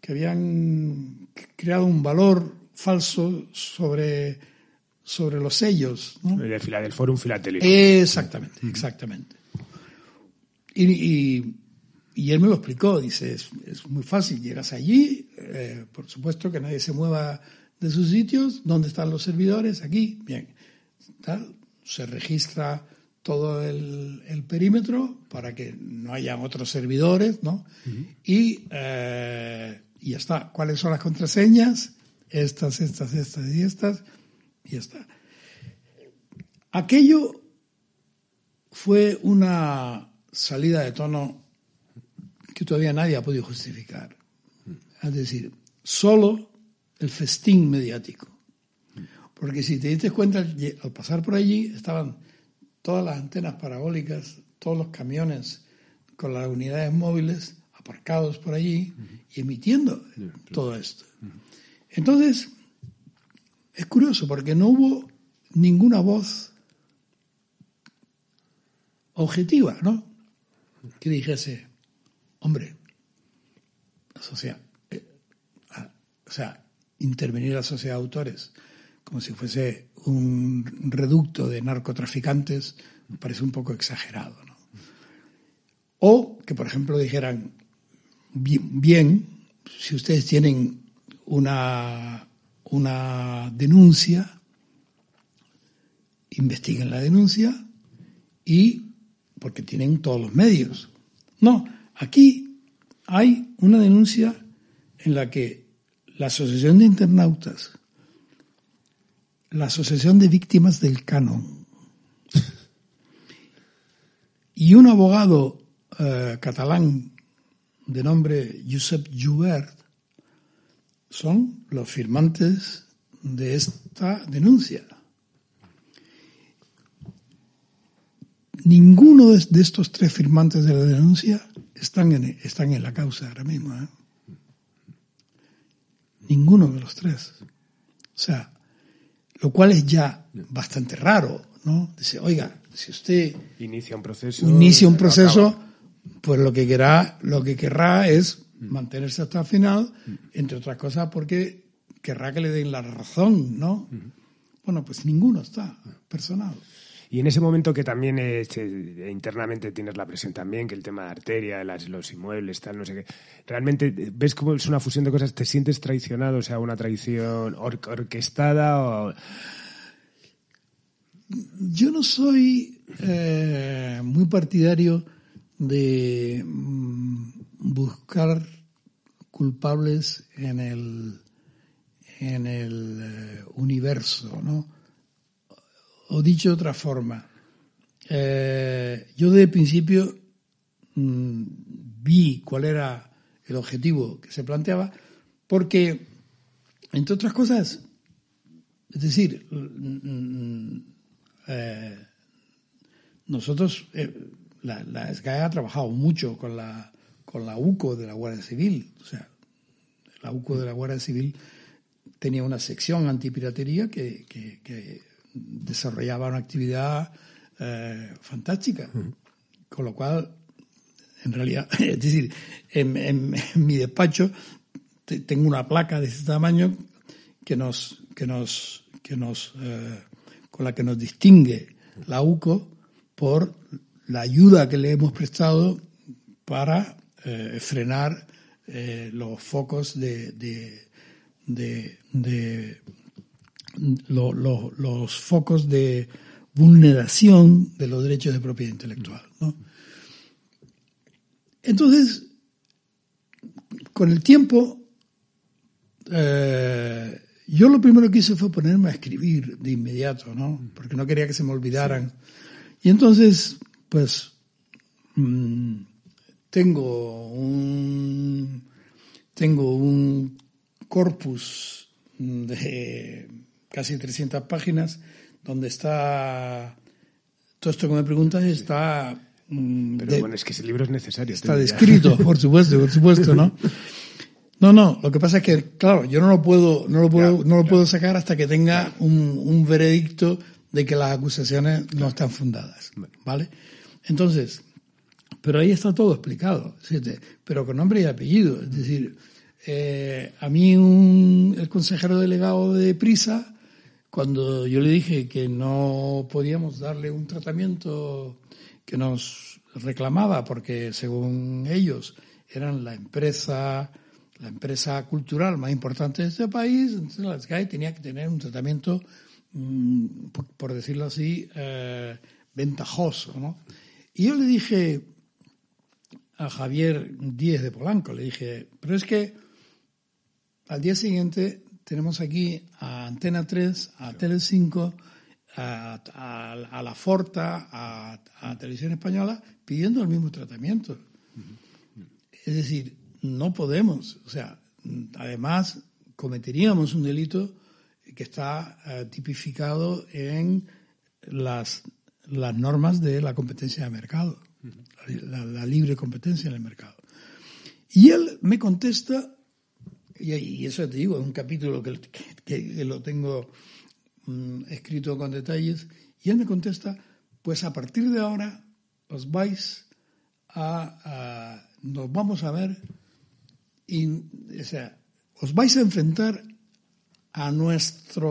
que habían creado un valor falso sobre, sobre los sellos. ¿no? del Fórum Filatélico. Exactamente, exactamente. Y, y, él me lo explicó, dice, es, es muy fácil, llegas allí, eh, por supuesto que nadie se mueva de sus sitios, ¿dónde están los servidores? Aquí, bien, tal, se registra todo el, perímetro para que no haya otros servidores, ¿no? y, eh, y ya está. ¿Cuáles son las contraseñas? Estas, estas, estas y estas, y ya está. Aquello fue una salida de tono que todavía nadie ha podido justificar. Es decir, solo el festín mediático. Porque si te diste cuenta, al pasar por allí estaban todas las antenas parabólicas, todos los camiones con las unidades móviles aparcados por allí y emitiendo todo esto. Entonces, es curioso porque no hubo ninguna voz objetiva, ¿no? Que dijese, hombre, o sea, eh, o sea, intervenir la sociedad de autores como si fuese un reducto de narcotraficantes, me parece un poco exagerado. ¿no? O que, por ejemplo, dijeran, bien, si ustedes tienen una, una denuncia, investiguen la denuncia y porque tienen todos los medios. No, aquí hay una denuncia en la que la Asociación de Internautas la Asociación de Víctimas del Canon y un abogado eh, catalán de nombre Josep Joubert son los firmantes de esta denuncia. Ninguno de estos tres firmantes de la denuncia están en, están en la causa ahora mismo. ¿eh? Ninguno de los tres. O sea, lo cual es ya bastante raro, ¿no? Dice, oiga, si usted inicia un proceso, inicia un proceso, pues lo que querrá, lo que querrá es mantenerse hasta el final, entre otras cosas porque querrá que le den la razón, ¿no? Bueno, pues ninguno está personal. Y en ese momento que también este, internamente tienes la presión también, que el tema de arteria, los inmuebles, tal, no sé qué, realmente ves cómo es una fusión de cosas, te sientes traicionado, o sea, una traición orquestada o... Yo no soy eh, muy partidario de mm, buscar culpables en el en el eh, universo, ¿no? O dicho de otra forma, eh, yo desde el principio mm, vi cuál era el objetivo que se planteaba, porque, entre otras cosas, es decir, mm, mm, eh, nosotros, eh, la, la SGAE ha trabajado mucho con la, con la UCO de la Guardia Civil. O sea, la UCO de la Guardia Civil tenía una sección antipiratería que, que, desarrollaba una actividad eh, fantástica. Con lo cual, en realidad, es decir, en, mi despacho tengo una placa de ese tamaño que nos, que nos, que nos, eh, con la que nos distingue la UCO por la ayuda que le hemos prestado para eh, frenar los focos de, de, de, los focos de vulneración de los derechos de propiedad intelectual. Entonces, con el tiempo, eh, yo lo primero que hice fue ponerme a escribir de inmediato, ¿no? Porque no quería que se me olvidaran. Y entonces, pues, mm, tengo un, tengo un corpus de casi 300 páginas donde está todo esto que me preguntas está mm, pero bueno es que ese libro es necesario está descrito por supuesto por supuesto no no no lo que pasa es que claro yo no lo puedo no lo puedo no lo puedo sacar hasta que tenga un, un, veredicto de que las acusaciones no están fundadas vale. entonces pero ahí está todo explicado, pero con nombre y apellido. Es decir, eh, a mí un, el consejero delegado de Prisa, cuando yo le dije que no podíamos darle un tratamiento que nos reclamaba, porque según ellos eran la empresa, la empresa cultural más importante de este país, entonces la SGAE tenía que tener un tratamiento, mm, por, decirlo así, eh, ventajoso. ¿no? Y yo le dije, a Javier Díez de Polanco. Le dije, pero es que al día siguiente tenemos aquí a Antena 3, a Tele5, a, La Forta, a, Televisión Española, pidiendo el mismo tratamiento. Es decir, no podemos. O sea, además cometeríamos un delito que está eh, tipificado en las, las normas de la competencia de mercado la, libre competencia en el mercado. Y él me contesta, y, eso te digo, es un capítulo que, que, lo tengo mm, escrito con detalles, y él me contesta, pues a partir de ahora os vais a, nos vamos a ver, y, o sea, os vais a enfrentar a nuestra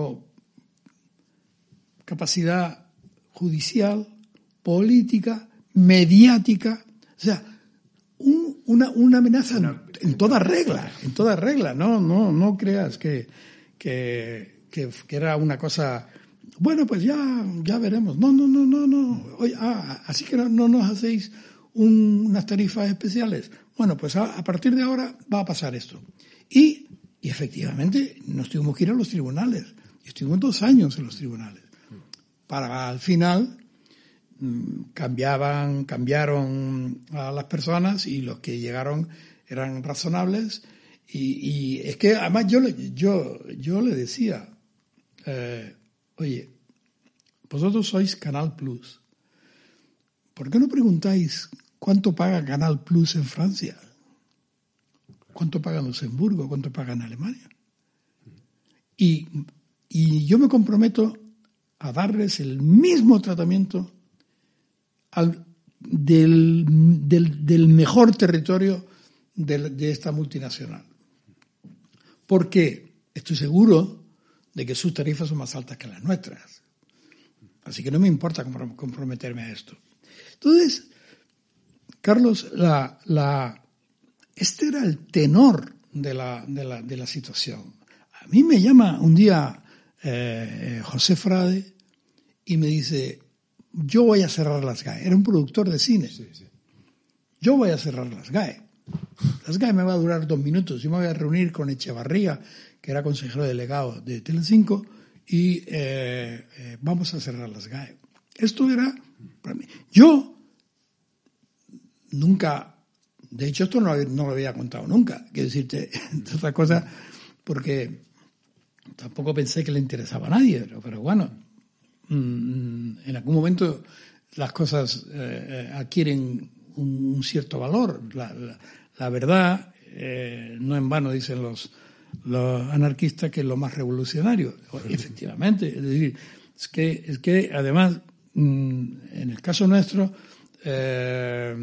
capacidad judicial, política mediática, o sea, una, una, amenaza en, toda regla, en toda regla, no, no, no creas que, que, que, era una cosa, bueno, pues ya, ya veremos, no, no, no, no, no, ah, así que no, no nos hacéis unas tarifas especiales, bueno, pues a, partir de ahora va a pasar esto. Y, y efectivamente nos tuvimos que ir a los tribunales, estuvimos dos años en los tribunales, para al final cambiaban, cambiaron a las personas y los que llegaron eran razonables. Y, es que además yo, yo, yo le decía, eh, oye, vosotros sois Canal Plus. ¿Por qué no preguntáis cuánto paga Canal Plus en Francia? ¿Cuánto paga en Luxemburgo? ¿Cuánto paga en Alemania? Y, y yo me comprometo a darles el mismo tratamiento del, del, mejor territorio de, esta multinacional. Porque estoy seguro de que sus tarifas son más altas que las nuestras. Así que no me importa comprometerme a esto. Entonces, Carlos, la, la, este era el tenor de la, de la, de la situación. A mí me llama un día eh, José Frade y me dice, yo voy a cerrar las GAE. Era un productor de cine. Yo voy a cerrar las GAE. Las GAE me va a durar dos minutos. Yo me voy a reunir con Echevarría, que era consejero delegado de Telecinco, y eh, eh, vamos a cerrar las GAE. Esto era para mí. Yo nunca, de hecho esto no, no lo había contado nunca, quiero decirte otra cosa, porque tampoco pensé que le interesaba a nadie, pero bueno, Mm, en algún momento las cosas adquieren un, cierto valor. La, verdad, no en vano dicen los, los anarquistas que es lo más revolucionario. Efectivamente, es decir, es que, es que además, mm, en el caso nuestro, eh,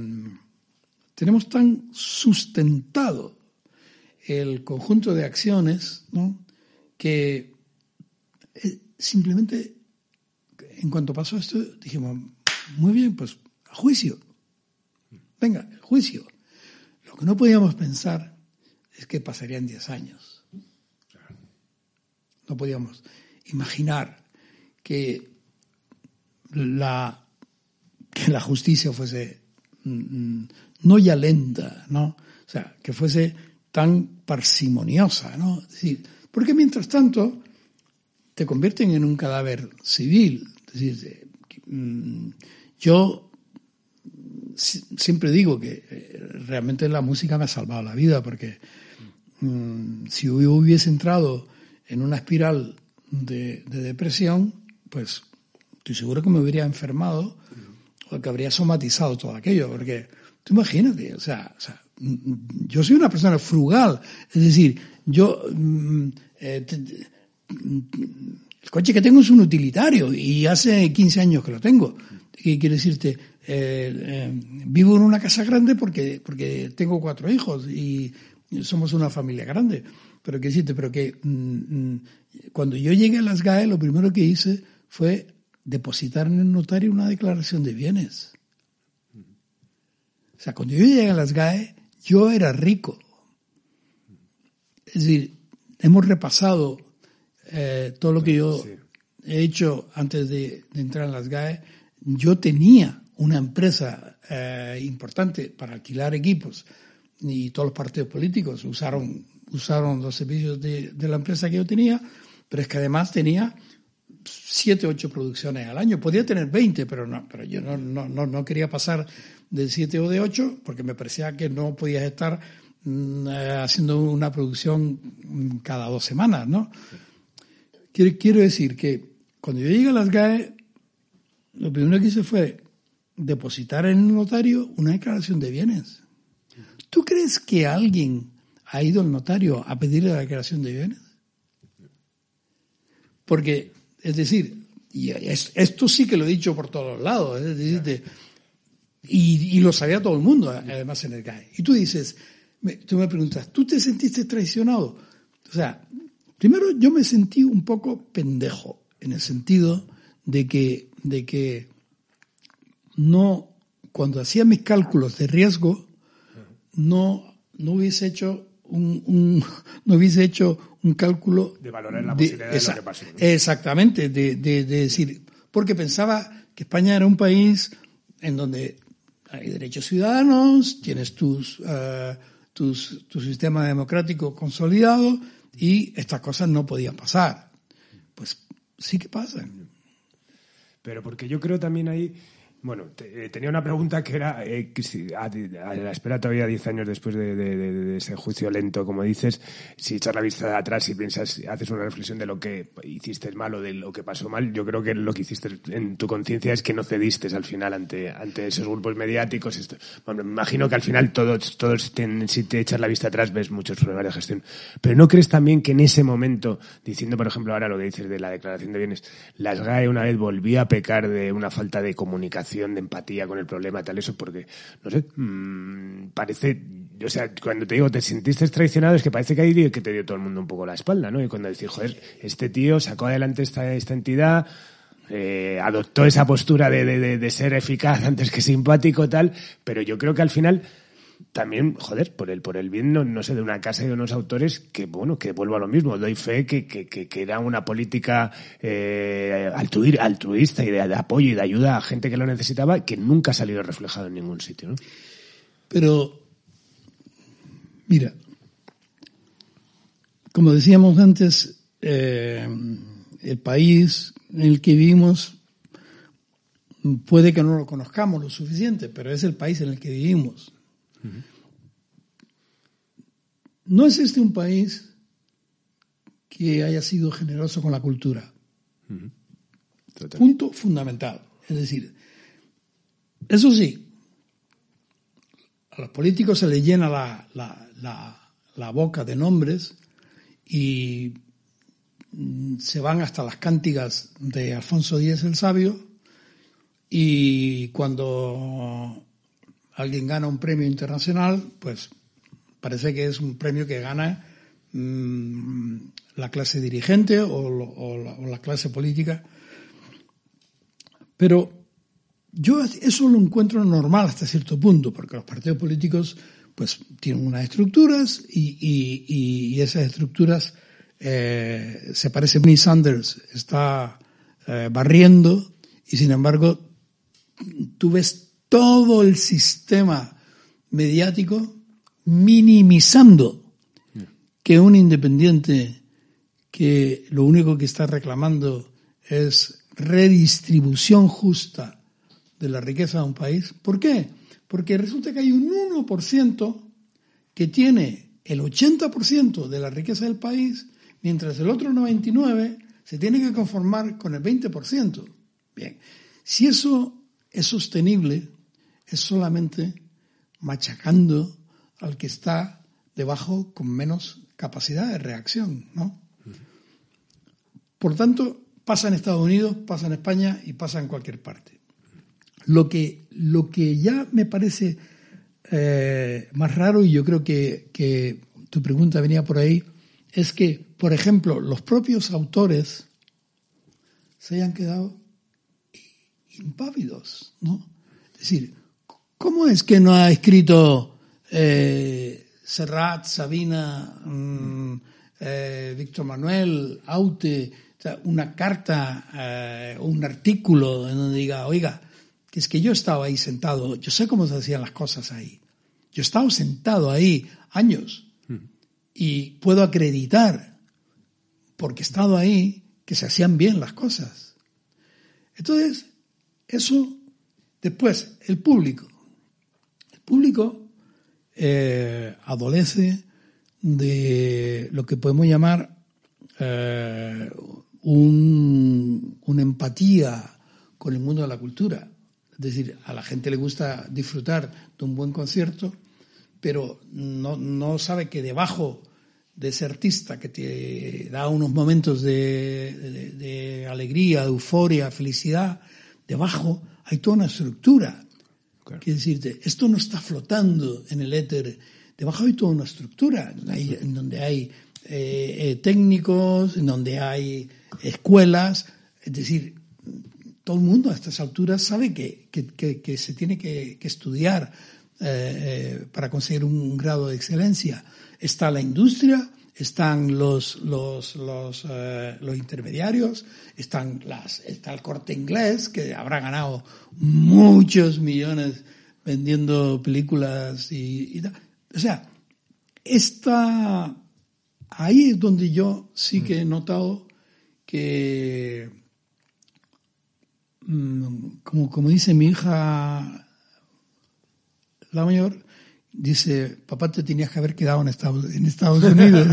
tenemos tan sustentado el conjunto de acciones ¿no? que eh, simplemente en cuanto pasó esto dijimos, muy bien, pues juicio. Venga, juicio. Lo que no podíamos pensar es que pasarían 10 años. No podíamos imaginar que la, que la justicia fuese mm, mm, no ya lenta, ¿no? O sea, que fuese tan parsimoniosa, ¿no? Es decir, porque mientras tanto te convierten en un cadáver civil. Decir, mm, yo siempre digo que eh, realmente la música me ha salvado la vida porque si yo hubiese entrado en una espiral de, depresión, pues estoy seguro que me habría enfermado o que habría somatizado todo aquello, porque tú imagínate, o sea, sea yo soy una persona frugal, es decir, yo mm, eh, el coche que tengo es un utilitario y hace 15 años que lo tengo. ¿Qué quiere decirte? Eh, eh, vivo en una casa grande porque, porque tengo cuatro hijos y somos una familia grande. Pero que decirte, pero que mm, mm, cuando yo llegué a las GAE, lo primero que hice fue depositar en el notario una declaración de bienes. O sea, cuando yo llegué a las GAE, yo era rico. Es decir, hemos repasado eh, todo lo que yo he hecho antes de, entrar en las GAE. Yo tenía una empresa eh, importante para alquilar equipos y todos los partidos políticos usaron, usaron los servicios de, de la empresa que yo tenía pero es que además tenía siete, ocho producciones al año. Podía tener 20, pero no, pero yo no, no, no, quería pasar de siete o de ocho porque me parecía que no podías estar mm, eh, haciendo una producción mm, cada dos semanas, ¿no? Quiero, decir que cuando yo llegué a las GAE, lo primero que hice fue depositar en el notario una declaración de bienes. ¿Tú crees que alguien ha ido al notario a pedir la declaración de bienes? Porque, es decir, esto sí que lo he dicho por todos lados, y, lo sabía todo el mundo, además en el CAE. Y tú dices, tú me preguntas, ¿tú te sentiste traicionado? O sea, primero yo me sentí un poco pendejo, en el sentido de que, de que no, cuando hacía mis cálculos de riesgo, no, no hubiese hecho un, no hubiese hecho un cálculo de valorar la posibilidad de, lo que pasó. Exactamente, de, de, decir, porque pensaba que España era un país en donde hay derechos ciudadanos, tienes tus, uh, tus, tu sistema democrático consolidado y estas cosas no podían pasar. Pues sí que pasan. Pero porque yo creo también ahí bueno, eh, tenía una pregunta que era, eh, a, la espera todavía 10 años después de, ese juicio lento, como dices, si echas la vista de atrás y piensas, haces una reflexión de lo que hiciste mal o de lo que pasó mal, yo creo que lo que hiciste en tu conciencia es que no cediste al final ante, ante esos grupos mediáticos. Bueno, me imagino que al final todos, todos si te echas la vista atrás ves muchos problemas de gestión. Pero ¿no crees también que en ese momento, diciendo por ejemplo ahora lo que dices de la declaración de bienes, las GAE una vez volvía a pecar de una falta de comunicación de empatía con el problema, tal, eso, porque, no sé, mmm, parece, o sea, cuando te digo, te sentiste traicionado, es que parece que ahí que te dio todo el mundo un poco la espalda, ¿no? Y cuando decís, joder, este tío sacó adelante esta, esta entidad, eh, adoptó esa postura de, de, de, ser eficaz antes que simpático, tal, pero yo creo que al final también, joder, por el, por el bien, no, sé, de una casa y de unos autores que, bueno, que vuelvo a lo mismo, doy fe que, que, que, era una política eh, altruista y de, apoyo y de ayuda a gente que lo necesitaba que nunca ha salido reflejado en ningún sitio. Pero, mira, como decíamos antes, eh, el país en el que vivimos puede que no lo conozcamos lo suficiente, pero es el país en el que vivimos. No es este un país que haya sido generoso con la cultura. Punto fundamental. Es decir, Eso sí, a los políticos se les llena la, la boca de nombres y mm, se van hasta las cántigas de Alfonso X el Sabio y cuando alguien gana un premio internacional, pues parece que es un premio que gana mm, la clase dirigente o, la, clase política. Pero yo eso lo encuentro normal hasta cierto punto, porque los partidos políticos pues tienen unas estructuras y, esas estructuras eh, se parece Bernie Sanders está eh, barriendo y sin embargo tú ves todo el sistema mediático minimizando que un independiente que lo único que está reclamando es redistribución justa de la riqueza de un país. ¿Por qué? Porque resulta que hay un 1% que tiene el 80% de la riqueza del país, mientras el otro 99% se tiene que conformar con el 20%. Bien, si eso es sostenible, es solamente machacando al que está debajo con menos capacidad de reacción, ¿no? Por tanto, pasa en Estados Unidos, pasa en España y pasa en cualquier parte. Lo que, lo que ya me parece eh, más raro, y yo creo que, que tu pregunta venía por ahí, es que, por ejemplo, los propios autores se hayan quedado impávidos, ¿no? Es decir, ¿cómo es que no ha escrito eh, Serrat, Sabina, mm, eh, Víctor Manuel, Aute, una carta eh, o un artículo en donde diga, oiga, que es que yo estaba ahí sentado, yo sé cómo se hacían las cosas ahí. Yo he estado sentado ahí años hmm. y puedo acreditar, porque he estado ahí, que se hacían bien las cosas. Entonces, eso, después, el público. Público eh, adolece de lo que podemos llamar eh, un, una empatía con el mundo de la cultura. Es decir, a la gente le gusta disfrutar de un buen concierto, pero no, no sabe que debajo de ese artista que te da unos momentos de, de alegría, de euforia, felicidad, debajo hay toda una estructura. Quiero decirte, esto no está flotando en el éter. Debajo hay toda una estructura en donde hay eh, eh, técnicos, en donde hay escuelas. Es decir, todo el mundo a estas alturas sabe que, que, se tiene que, estudiar eh, para conseguir un grado de excelencia. Está la industria, están los, los, los, eh, los intermediarios, están las, está el corte inglés, que habrá ganado muchos millones vendiendo películas y, O sea, esta, ahí es donde yo sí que he notado que, mm, como, como dice mi hija, la mayor, dice, papá, te tenías que haber quedado en Estados, en Estados Unidos.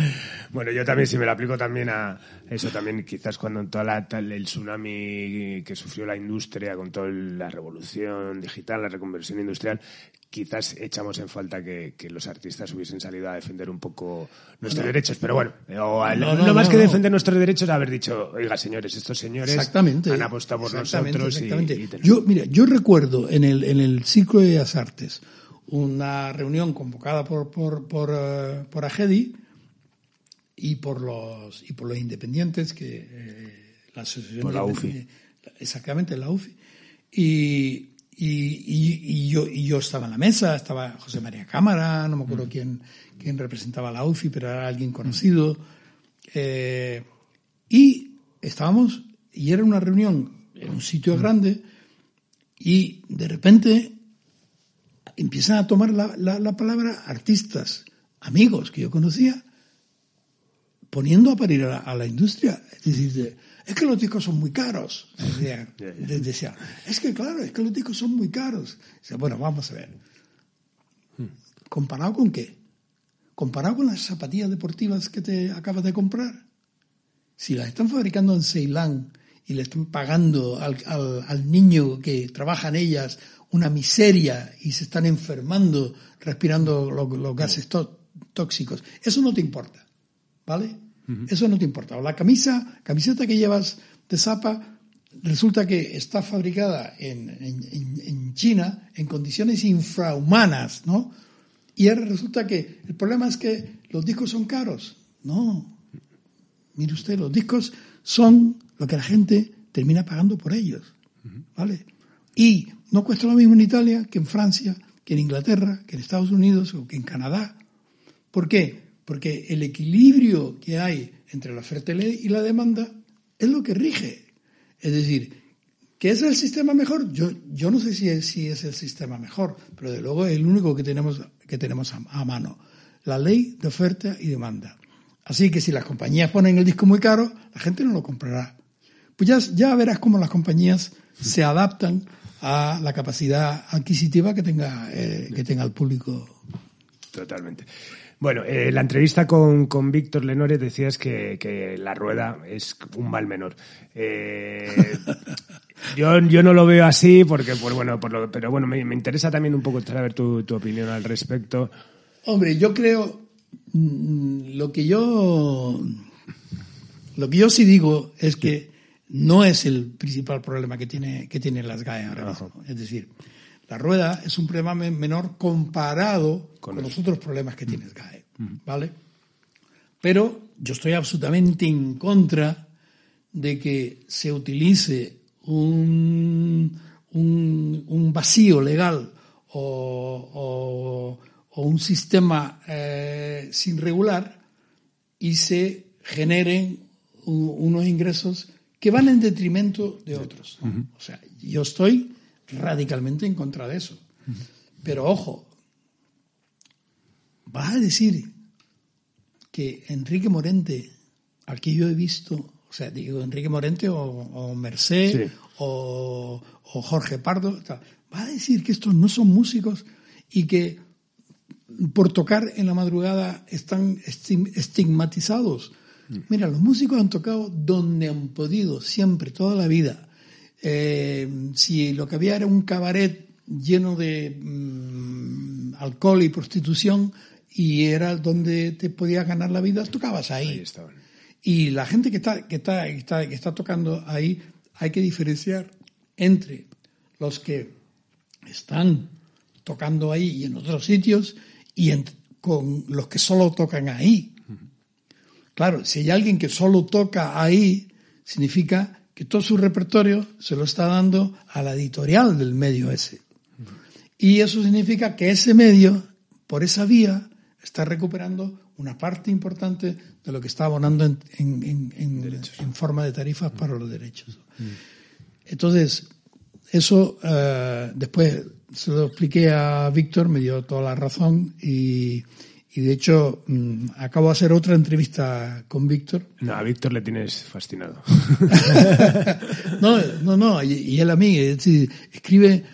bueno, yo también, si me lo aplico también a eso, también quizás cuando en toda la, el tsunami que sufrió la industria, con toda la revolución digital, la reconversión industrial, quizás echamos en falta que, los artistas hubiesen salido a defender un poco nuestros derechos. Pero bueno, no, más que defender nuestros derechos, haber dicho, oiga, señores, estos señores han apostado por nosotros. Y, yo, mira, yo recuerdo en el, en el ciclo de las artes, una reunión convocada por, por, por, uh, por Agedi y por los y por los independientes que eh, la asociación por la UFI exactamente la UFI y, y, yo, y yo estaba en la mesa, estaba José María Cámara, no me acuerdo mm. quién, quién representaba la UFI, pero era alguien conocido. Eh, y estábamos, y era una reunión en un sitio mm. grande, y de repente empiezan a tomar la, la, palabra artistas, amigos que yo conocía, poniendo a parir a la, industria. Es decir, es que los discos son muy caros. Decía, es que claro, es que los discos son muy caros. Dice, bueno, vamos a ver. ¿Comparado con qué? ¿Comparado con las zapatillas deportivas que te acabas de comprar? Si las están fabricando en Ceilán y le están pagando al, al, niño que trabaja en ellas una miseria y se están enfermando respirando los, gases tóxicos. Eso no te importa, ¿vale? Eso no te importa. O la camisa, camiseta que llevas de zapa, resulta que está fabricada en, en, en China en condiciones infrahumanas, ¿no? Y ahora resulta que el problema es que los discos son caros. No. Mire usted, los discos son lo que la gente termina pagando por ellos. ¿Vale? Y no cuesta lo mismo en Italia que en Francia, que en Inglaterra, que en Estados Unidos o que en Canadá. ¿Por qué? Porque el equilibrio que hay entre la oferta y la demanda es lo que rige. Es decir, ¿qué es el sistema mejor? Yo, yo no sé si es, si es el sistema mejor, pero de luego es el único que tenemos, que tenemos a mano. La ley de oferta y demanda. Así que si las compañías ponen el disco muy caro, la gente no lo comprará. Pues ya, ya verás cómo las compañías se adaptan a la capacidad adquisitiva que tenga, eh, que tenga el público. Totalmente. Bueno, eh, la entrevista con, con Víctor Lenore decías que, que, la rueda es un mal menor. Eh, yo, yo no lo veo así porque, pues bueno, por lo, pero bueno, me, me, interesa también un poco saber tu, tu opinión al respecto. Hombre, yo creo, mm, lo que yo, lo que yo sí digo es que no es el principal problema que tiene, que tiene las GAE ahora mismo. Es decir, la rueda es un problema menor comparado con, los otros problemas que tiene GAE. ¿Vale? Pero yo estoy absolutamente en contra de que se utilice un, un, vacío legal o, o, un sistema eh, sin regular y se generen unos ingresos que van en detrimento de otros. O sea, yo estoy radicalmente en contra de eso. Pero ojo, vas a decir que Enrique Morente, aquí yo he visto, o sea, digo Enrique Morente o, Merced o, Jorge Pardo, vas a decir que estos no son músicos y que por tocar en la madrugada están estigmatizados Mira, los músicos han tocado donde han podido, siempre, toda la vida. Eh, si lo que había era un cabaret lleno de mm, alcohol y prostitución y era donde te podías ganar la vida, tocabas ahí. y la gente que está, que, está, que, está, que está tocando ahí, hay que diferenciar entre los que están tocando ahí y en otros sitios y con los que solo tocan ahí. Claro, si hay alguien que solo toca ahí, significa que todo su repertorio se lo está dando a la editorial del medio ese. Y eso significa que ese medio, por esa vía, está recuperando una parte importante de lo que está abonando en, en, forma de tarifas para los derechos. Entonces, eso eh, después se lo expliqué a Víctor, me dio toda la razón y, y de hecho, mm, acabo de hacer otra entrevista con Víctor. No, a Víctor le tienes fascinado. no, no, no, y, él a mí, escribe,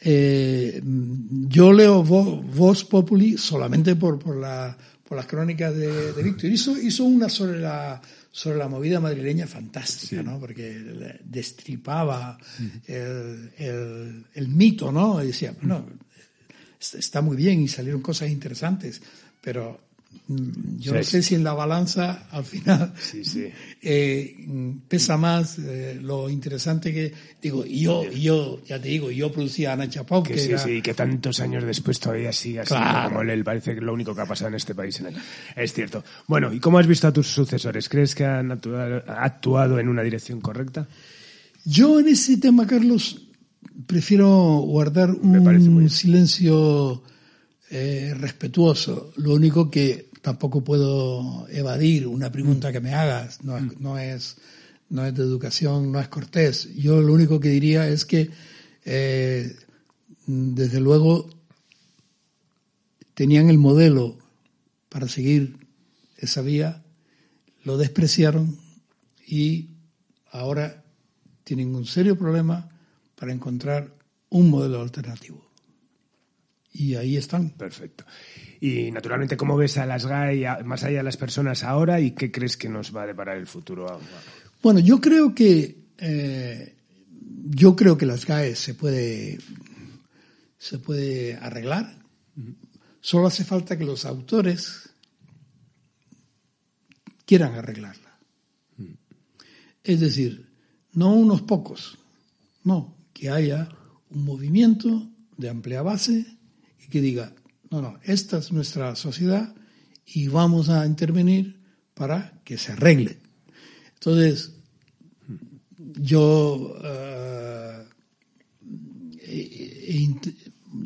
eh, yo leo Voz Populi solamente por, por, la, por las crónicas de, de Víctor. Hizo, hizo una sobre la, sobre la movida madrileña fantástica, ¿no? Porque destripaba el, el, el, mito, ¿no? Y decía, bueno, está muy bien y salieron cosas interesantes, pero mm, yo no sé si en la balanza al final eh, pesa más eh, lo interesante que digo yo yo ya te digo yo producía a Ana Chapau que, sí sí que tantos años después todavía sigue así como él parece que lo único que ha pasado en este país es cierto. Bueno y cómo has visto a tus sucesores crees que han actuado en una dirección correcta yo en ese tema Carlos prefiero guardar un silencio eh, respetuoso. Lo único que tampoco puedo evadir una pregunta que me hagas, no es, no es, no es de educación, no es cortés. Yo lo único que diría es que, eh, desde luego, tenían el modelo para seguir esa vía, lo despreciaron y ahora tienen un serio problema para encontrar un modelo alternativo y ahí están. Perfecto. Y naturalmente, ¿cómo ves a las GAI más allá de las personas ahora y qué crees que nos va a deparar el futuro? Bueno, yo creo que eh, yo creo que las GAE se puede, se puede arreglar. Solo hace falta que los autores quieran arreglarla. Es decir, no unos pocos, no, que haya un movimiento de amplia base que diga, no, no, esta es nuestra sociedad y vamos a intervenir para que se arregle. Entonces, yo, eh,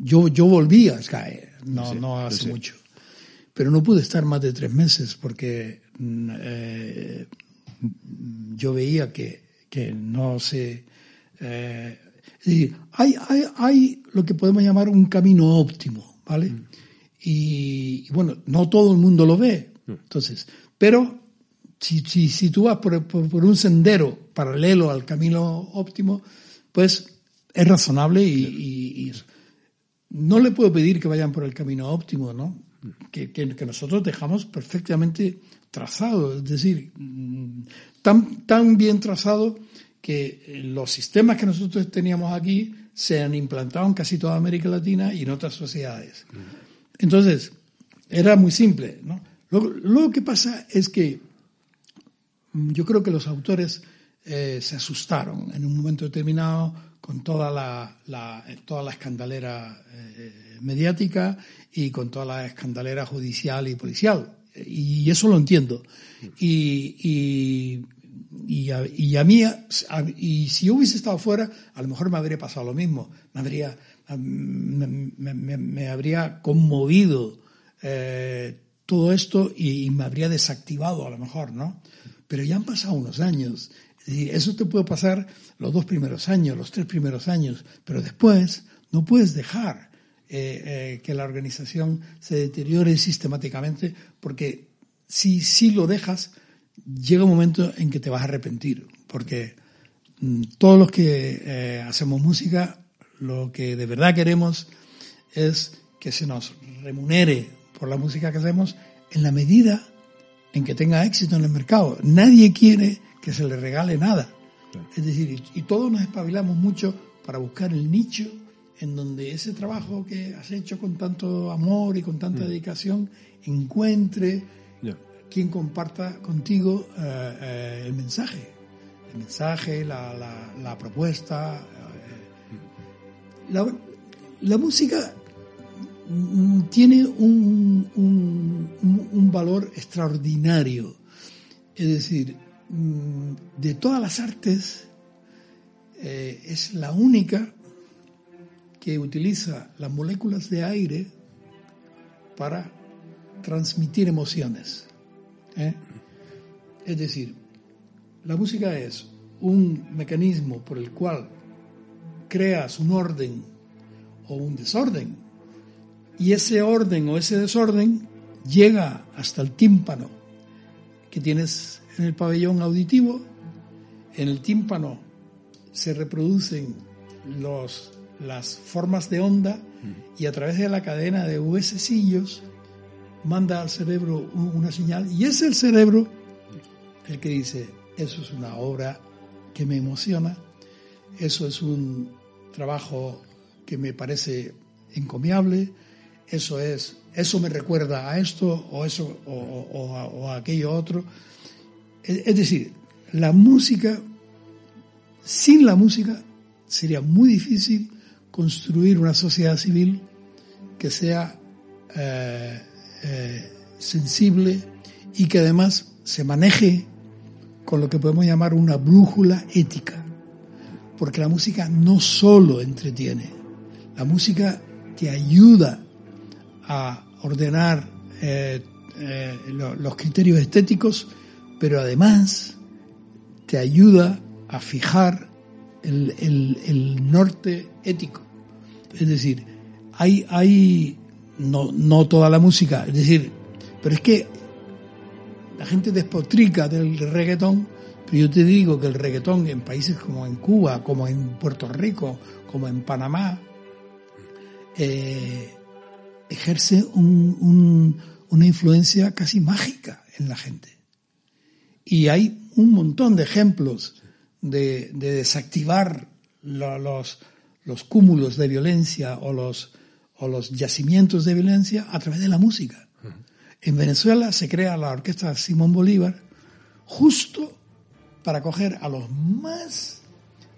yo, yo volví a Sky, no, no hace mucho, pero no pude estar más de tres meses porque mm, eh, yo veía que, que no se... Eh, hay, hay, hay, lo que podemos llamar un camino óptimo, ¿vale? Mm. Y, y, bueno, no todo el mundo lo ve. Mm. Entonces, pero si, si, si tú vas por, por, un sendero paralelo al camino óptimo, pues es razonable y, no le puedo pedir que vayan por el camino óptimo, ¿no? Que, que, nosotros dejamos perfectamente trazado, es decir, mm, tan, tan bien trazado que los sistemas que nosotros teníamos aquí se han implantado en casi toda América Latina y en otras sociedades. Entonces, era muy simple, ¿no? Luego, lo que pasa es que Mm, yo creo que los autores eh, se asustaron en un momento determinado con toda la, toda la escandalera eh, mediática y con toda la escandalera judicial y policial. Y eso lo entiendo. Y, y, y, a, mí, y si yo hubiese estado fuera, a lo mejor me habría pasado lo mismo. Me habría, me, habría conmovido eh, todo esto y, me habría desactivado a lo mejor, ¿no? pero ya han pasado unos años. Eso te puede pasar los dos primeros años, los tres primeros años, pero después no puedes dejar eh, eh, que la organización se deteriore sistemáticamente, porque si, si lo dejas, llega un momento en que te vas a arrepentir, porque mm, todos los que eh, hacemos música, lo que de verdad queremos es que se nos remunere por la música que hacemos en la medida en que tenga éxito en el mercado. Nadie quiere que se le regale nada. Es decir, y, todos nos espabilamos mucho para buscar el nicho en donde ese trabajo que has hecho con tanto amor y con tanta mm. dedicación encuentre quien comparta contigo eh, eh, el mensaje, el mensaje, la, propuesta. Eh. la, la música Mm, tiene un, un, valor extraordinario. Es decir, mm, de todas las artes, es la única que utiliza las moléculas de aire para transmitir emociones. ¿Eh? Es decir, la música es un mecanismo por el cual creas un orden o un desorden y ese orden o ese desorden llega hasta el tímpano que tienes en el pabellón auditivo. En el tímpano se reproducen los, las formas de onda y a través de la cadena de huesecillos manda al cerebro una señal y es el cerebro el que dice, eso es una obra que me emociona, eso es un trabajo que me parece encomiable, eso es, eso me recuerda a esto o eso o, a, aquello otro. Es, decir, la música, sin la música sería muy difícil construir una sociedad civil que sea eh, eh, sensible y que además se maneje con lo que podemos llamar una brújula ética. Porque la música no solo entretiene, la música te ayuda a ordenar eh, eh, los criterios estéticos, pero además te ayuda a fijar el, norte ético. Es decir, hay, hay no, no toda la música, es decir, pero es que la gente despotrica del reggaetón, pero yo te digo que el reggaetón en países como en Cuba, como en Puerto Rico, como en Panamá, eh, ejerce una influencia casi mágica en la gente. Y hay un montón de ejemplos de, desactivar los, los cúmulos de violencia o los, o los yacimientos de violencia a través de la música. En Venezuela se crea la orquesta Simón Bolívar justo para coger a los más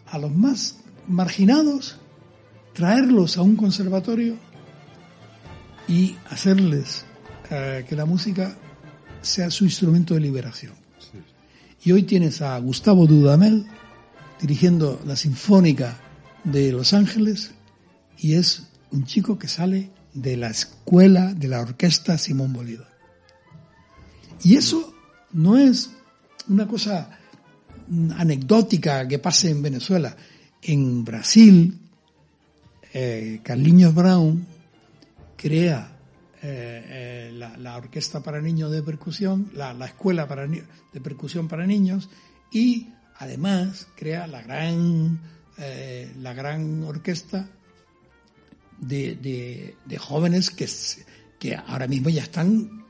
a los más marginados, traerlos a un conservatorio y hacerles eh, que la música sea su instrumento de liberación. Y hoy tienes a Gustavo Dudamel dirigiendo la Sinfónica de Los Ángeles y es un chico que sale de la escuela de la orquesta Simón Bolívar. Y eso no es una cosa anecdótica que pase en Venezuela. En Brasil, eh, Carlinhos Brown crea eh, eh, la, orquesta para niños de percusión, la, escuela para, de percusión para niños y además crea la gran, la gran orquesta de, jóvenes que, que ahora mismo ya están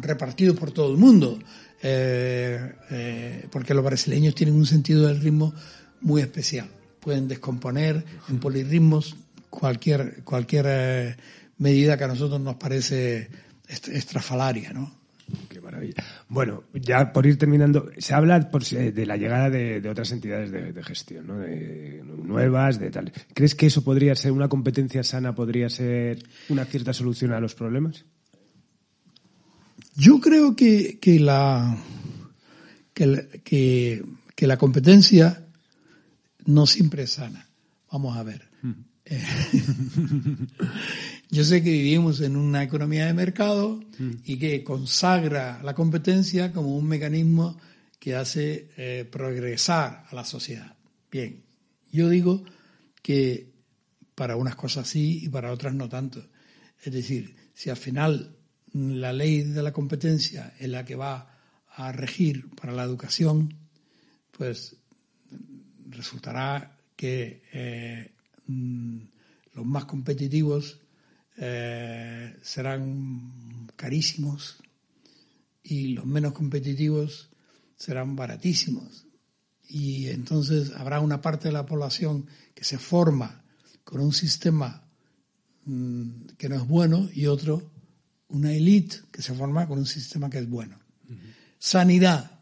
repartidos por todo el mundo. Eh, eh, porque los brasileños tienen un sentido del ritmo muy especial. Pueden descomponer en polirritmos cualquier, cualquier eh, medida que a nosotros nos parece estrafalaria, ¿no? Qué maravilla. Bueno, ya por ir terminando, se habla de la llegada de, otras entidades de, gestión, ¿no? de nuevas, de tal. ¿Crees que eso podría ser una competencia sana, podría ser una cierta solución a los problemas? Yo creo que, que la, que, que, la competencia no siempre es sana. Vamos a ver. Mm. Yo sé que vivimos en una economía de mercado mm. y que consagra la competencia como un mecanismo que hace eh, progresar a la sociedad. Bien, yo digo que para unas cosas sí y para otras no tanto. Es decir, si al final la ley de la competencia es la que va a regir para la educación, pues resultará que eh, mm, los más competitivos eh, serán carísimos y los menos competitivos serán baratísimos. Y entonces habrá una parte de la población que se forma con un sistema mm, que no es bueno y otro una élite que se forma con un sistema que es bueno. Sanidad.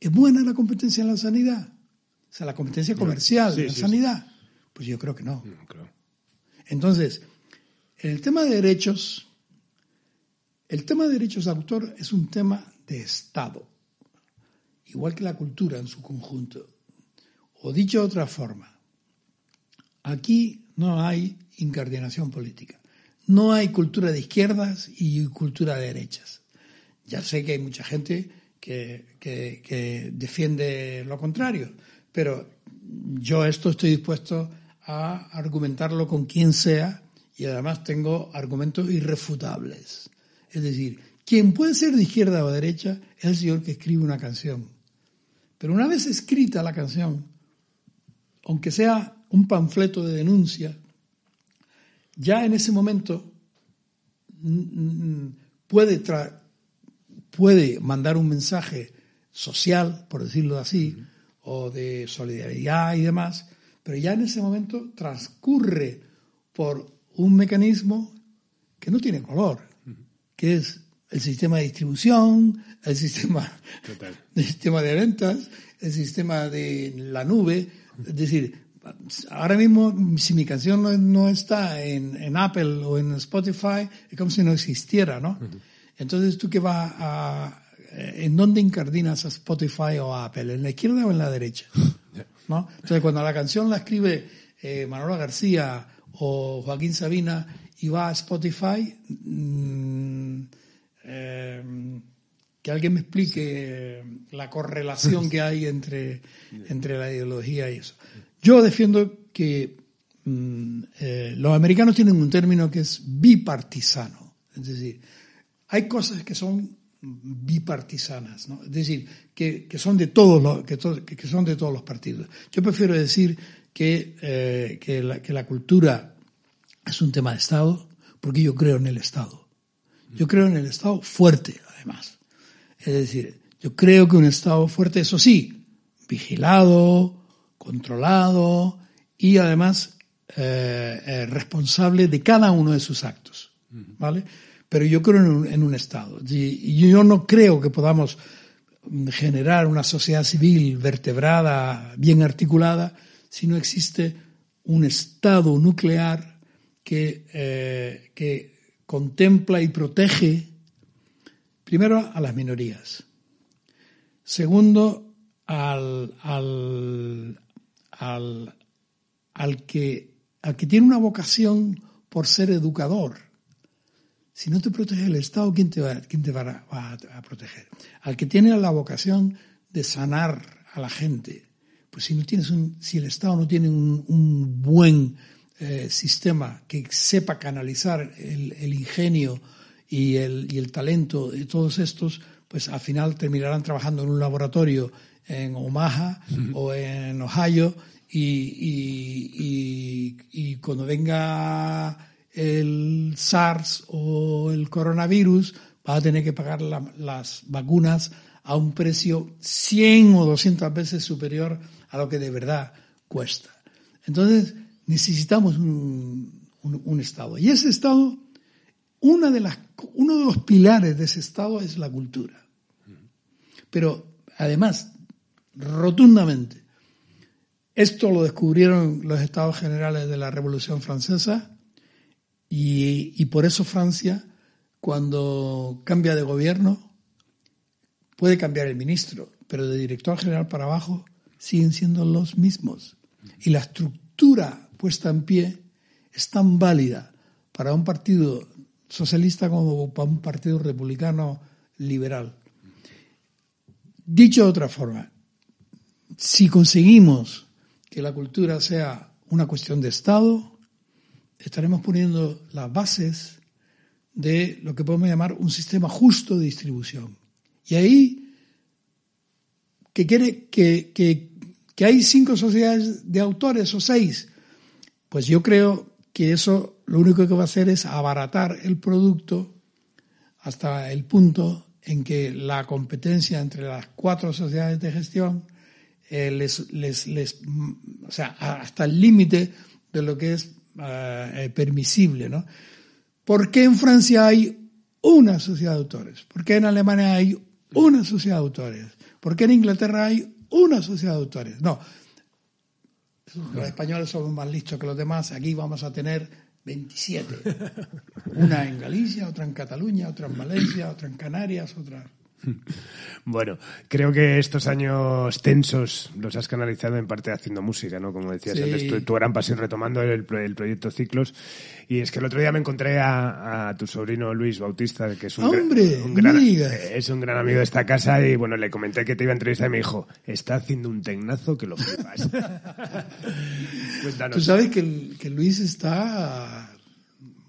¿Es buena la competencia en la sanidad? O sea, la competencia comercial en la sanidad. Pues yo creo que no. Entonces, en el tema de derechos, el tema de derechos de autor es un tema de Estado, igual que la cultura en su conjunto. O dicho de otra forma, aquí no hay incardinación política. No hay cultura de izquierdas y cultura de derechas. Ya sé que hay mucha gente que, defiende lo contrario, pero yo esto estoy dispuesto a argumentarlo con quien sea y además tengo argumentos irrefutables. Es decir, quien puede ser de izquierda o de derecha es el señor que escribe una canción. Pero una vez escrita la canción, aunque sea un panfleto de denuncia, ya en ese momento puede, puede mandar un mensaje social, por decirlo así, o de solidaridad y demás, pero ya en ese momento transcurre por un mecanismo que no tiene color, que es el sistema de distribución, el sistema, el sistema de ventas, el sistema de la nube, es decir, ahora mismo, si mi canción no, está en, Apple o en Spotify, es como si no existiera, ¿no? Entonces, ¿tú qué vas a... ¿En dónde incardinas a Spotify o a Apple? ¿En la izquierda o en la derecha? ¿No? Entonces, cuando la canción la escribe eh, Manolo García o Joaquín Sabina y va a Spotify, mm, eh, que alguien me explique la correlación que hay entre, entre la ideología y eso. Yo defiendo que mm, eh, los americanos tienen un término que es bipartisano. Es decir, hay cosas que son bipartisanas, ¿no? es decir, que, son de todos los, que, que, son de todos los partidos. Yo prefiero decir que, eh, que, la, que la cultura es un tema de Estado, porque yo creo en el Estado. Yo creo en el Estado fuerte, además. Es decir, yo creo que un Estado fuerte, eso sí, vigilado, controlado y además eh, eh, responsable de cada uno de sus actos, ¿vale? Pero yo creo en un, en un Estado. Y yo no creo que podamos generar una sociedad civil vertebrada, bien articulada, si no existe un Estado nuclear que, eh, que contempla y protege, primero, a las minorías. Segundo, al, al, al, al, que, al que tiene una vocación por ser educador. Si no te protege el Estado, ¿quién te va, quién te va, a, proteger? Al que tiene la vocación de sanar a la gente. Pues si, no tienes un, si el Estado no tiene un, un buen eh, sistema que sepa canalizar el, el ingenio y el, y el, talento de todos estos, pues al final terminarán trabajando en un laboratorio en Omaha o en Ohio y, y, y, cuando venga el SARS o el coronavirus, va a tener que pagar las vacunas a un precio 100 o 200 veces superior a lo que de verdad cuesta. Entonces, necesitamos un, Estado. Y ese Estado, una de las, uno de los pilares de ese Estado es la cultura. Pero además, rotundamente, esto lo descubrieron los estados generales de la Revolución Francesa y, y por eso Francia, cuando cambia de gobierno, puede cambiar el ministro, pero de director general para abajo siguen siendo los mismos. Y la estructura puesta en pie es tan válida para un partido socialista como para un partido republicano liberal. Dicho de otra forma, si conseguimos que la cultura sea una cuestión de Estado, estaremos poniendo las bases de lo que podemos llamar un sistema justo de distribución. Y ahí, que quiere que, hay cinco sociedades de autores o seis, pues yo creo que eso lo único que va a hacer es abaratar el producto hasta el punto en que la competencia entre las cuatro sociedades de gestión eh, les, o sea, hasta el límite de lo que es eh, eh, permisible, ¿no? ¿Por qué en Francia hay una sociedad de autores? ¿Por qué en Alemania hay una sociedad de autores? ¿Por qué en Inglaterra hay una sociedad de autores? No, los españoles somos más listos que los demás. Aquí vamos a tener 27. Una en Galicia, otra en Cataluña, otra en Valencia, otra en Canarias, otra. Bueno, creo que estos años tensos los has canalizado en parte haciendo música, ¿no? Como decías antes, tu, gran pasión retomando el, proyecto Ciclos. Y es que el otro día me encontré a, tu sobrino Luis Bautista, que es un, gran, es un gran amigo de esta casa, y bueno, le comenté que te iba a entrevistar y me dijo, está haciendo un tecnazo que lo flipas. Tú sabes que, que Luis está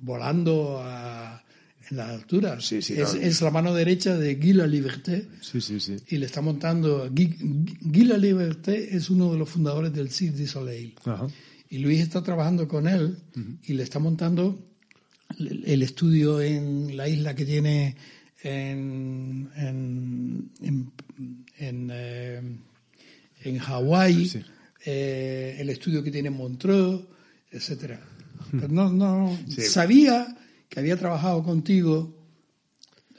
volando a en la altura. Sí, sí, es, la mano derecha de Guy Liberté. Sí, sí, sí. Y le está montando. Guy, La Liberté es uno de los fundadores del Cirque du Soleil. Y Luis está trabajando con él y le está montando el, estudio en la isla que tiene en, en, en, eh, Hawái, eh, el estudio que tiene en Montreux, etcétera. no, no, sabía que había trabajado contigo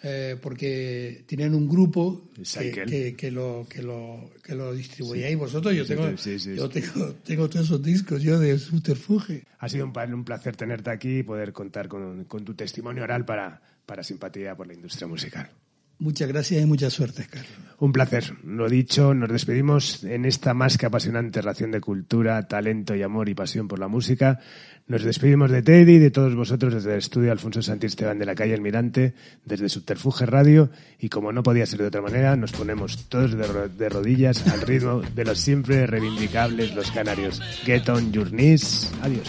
eh, porque tienen un grupo que, que, lo, que, lo, que lo distribuíais vosotros. Yo, tengo, yo tengo, tengo, todos esos discos yo de Subterfuge. Ha sido un, un placer tenerte aquí y poder contar con, con tu testimonio oral para, para simpatía por la industria musical. Muchas gracias y mucha suerte, Carlos. Un placer. Lo dicho, nos despedimos en esta más que apasionante relación de cultura, talento y amor y pasión por la música. Nos despedimos de Teddy y de todos vosotros desde el estudio Alfonso Esteban de la calle Almirante, desde Subterfuge Radio y como no podía ser de otra manera, nos ponemos todos de, rodillas al ritmo de los siempre reivindicables los canarios. Get on your knees. Adiós.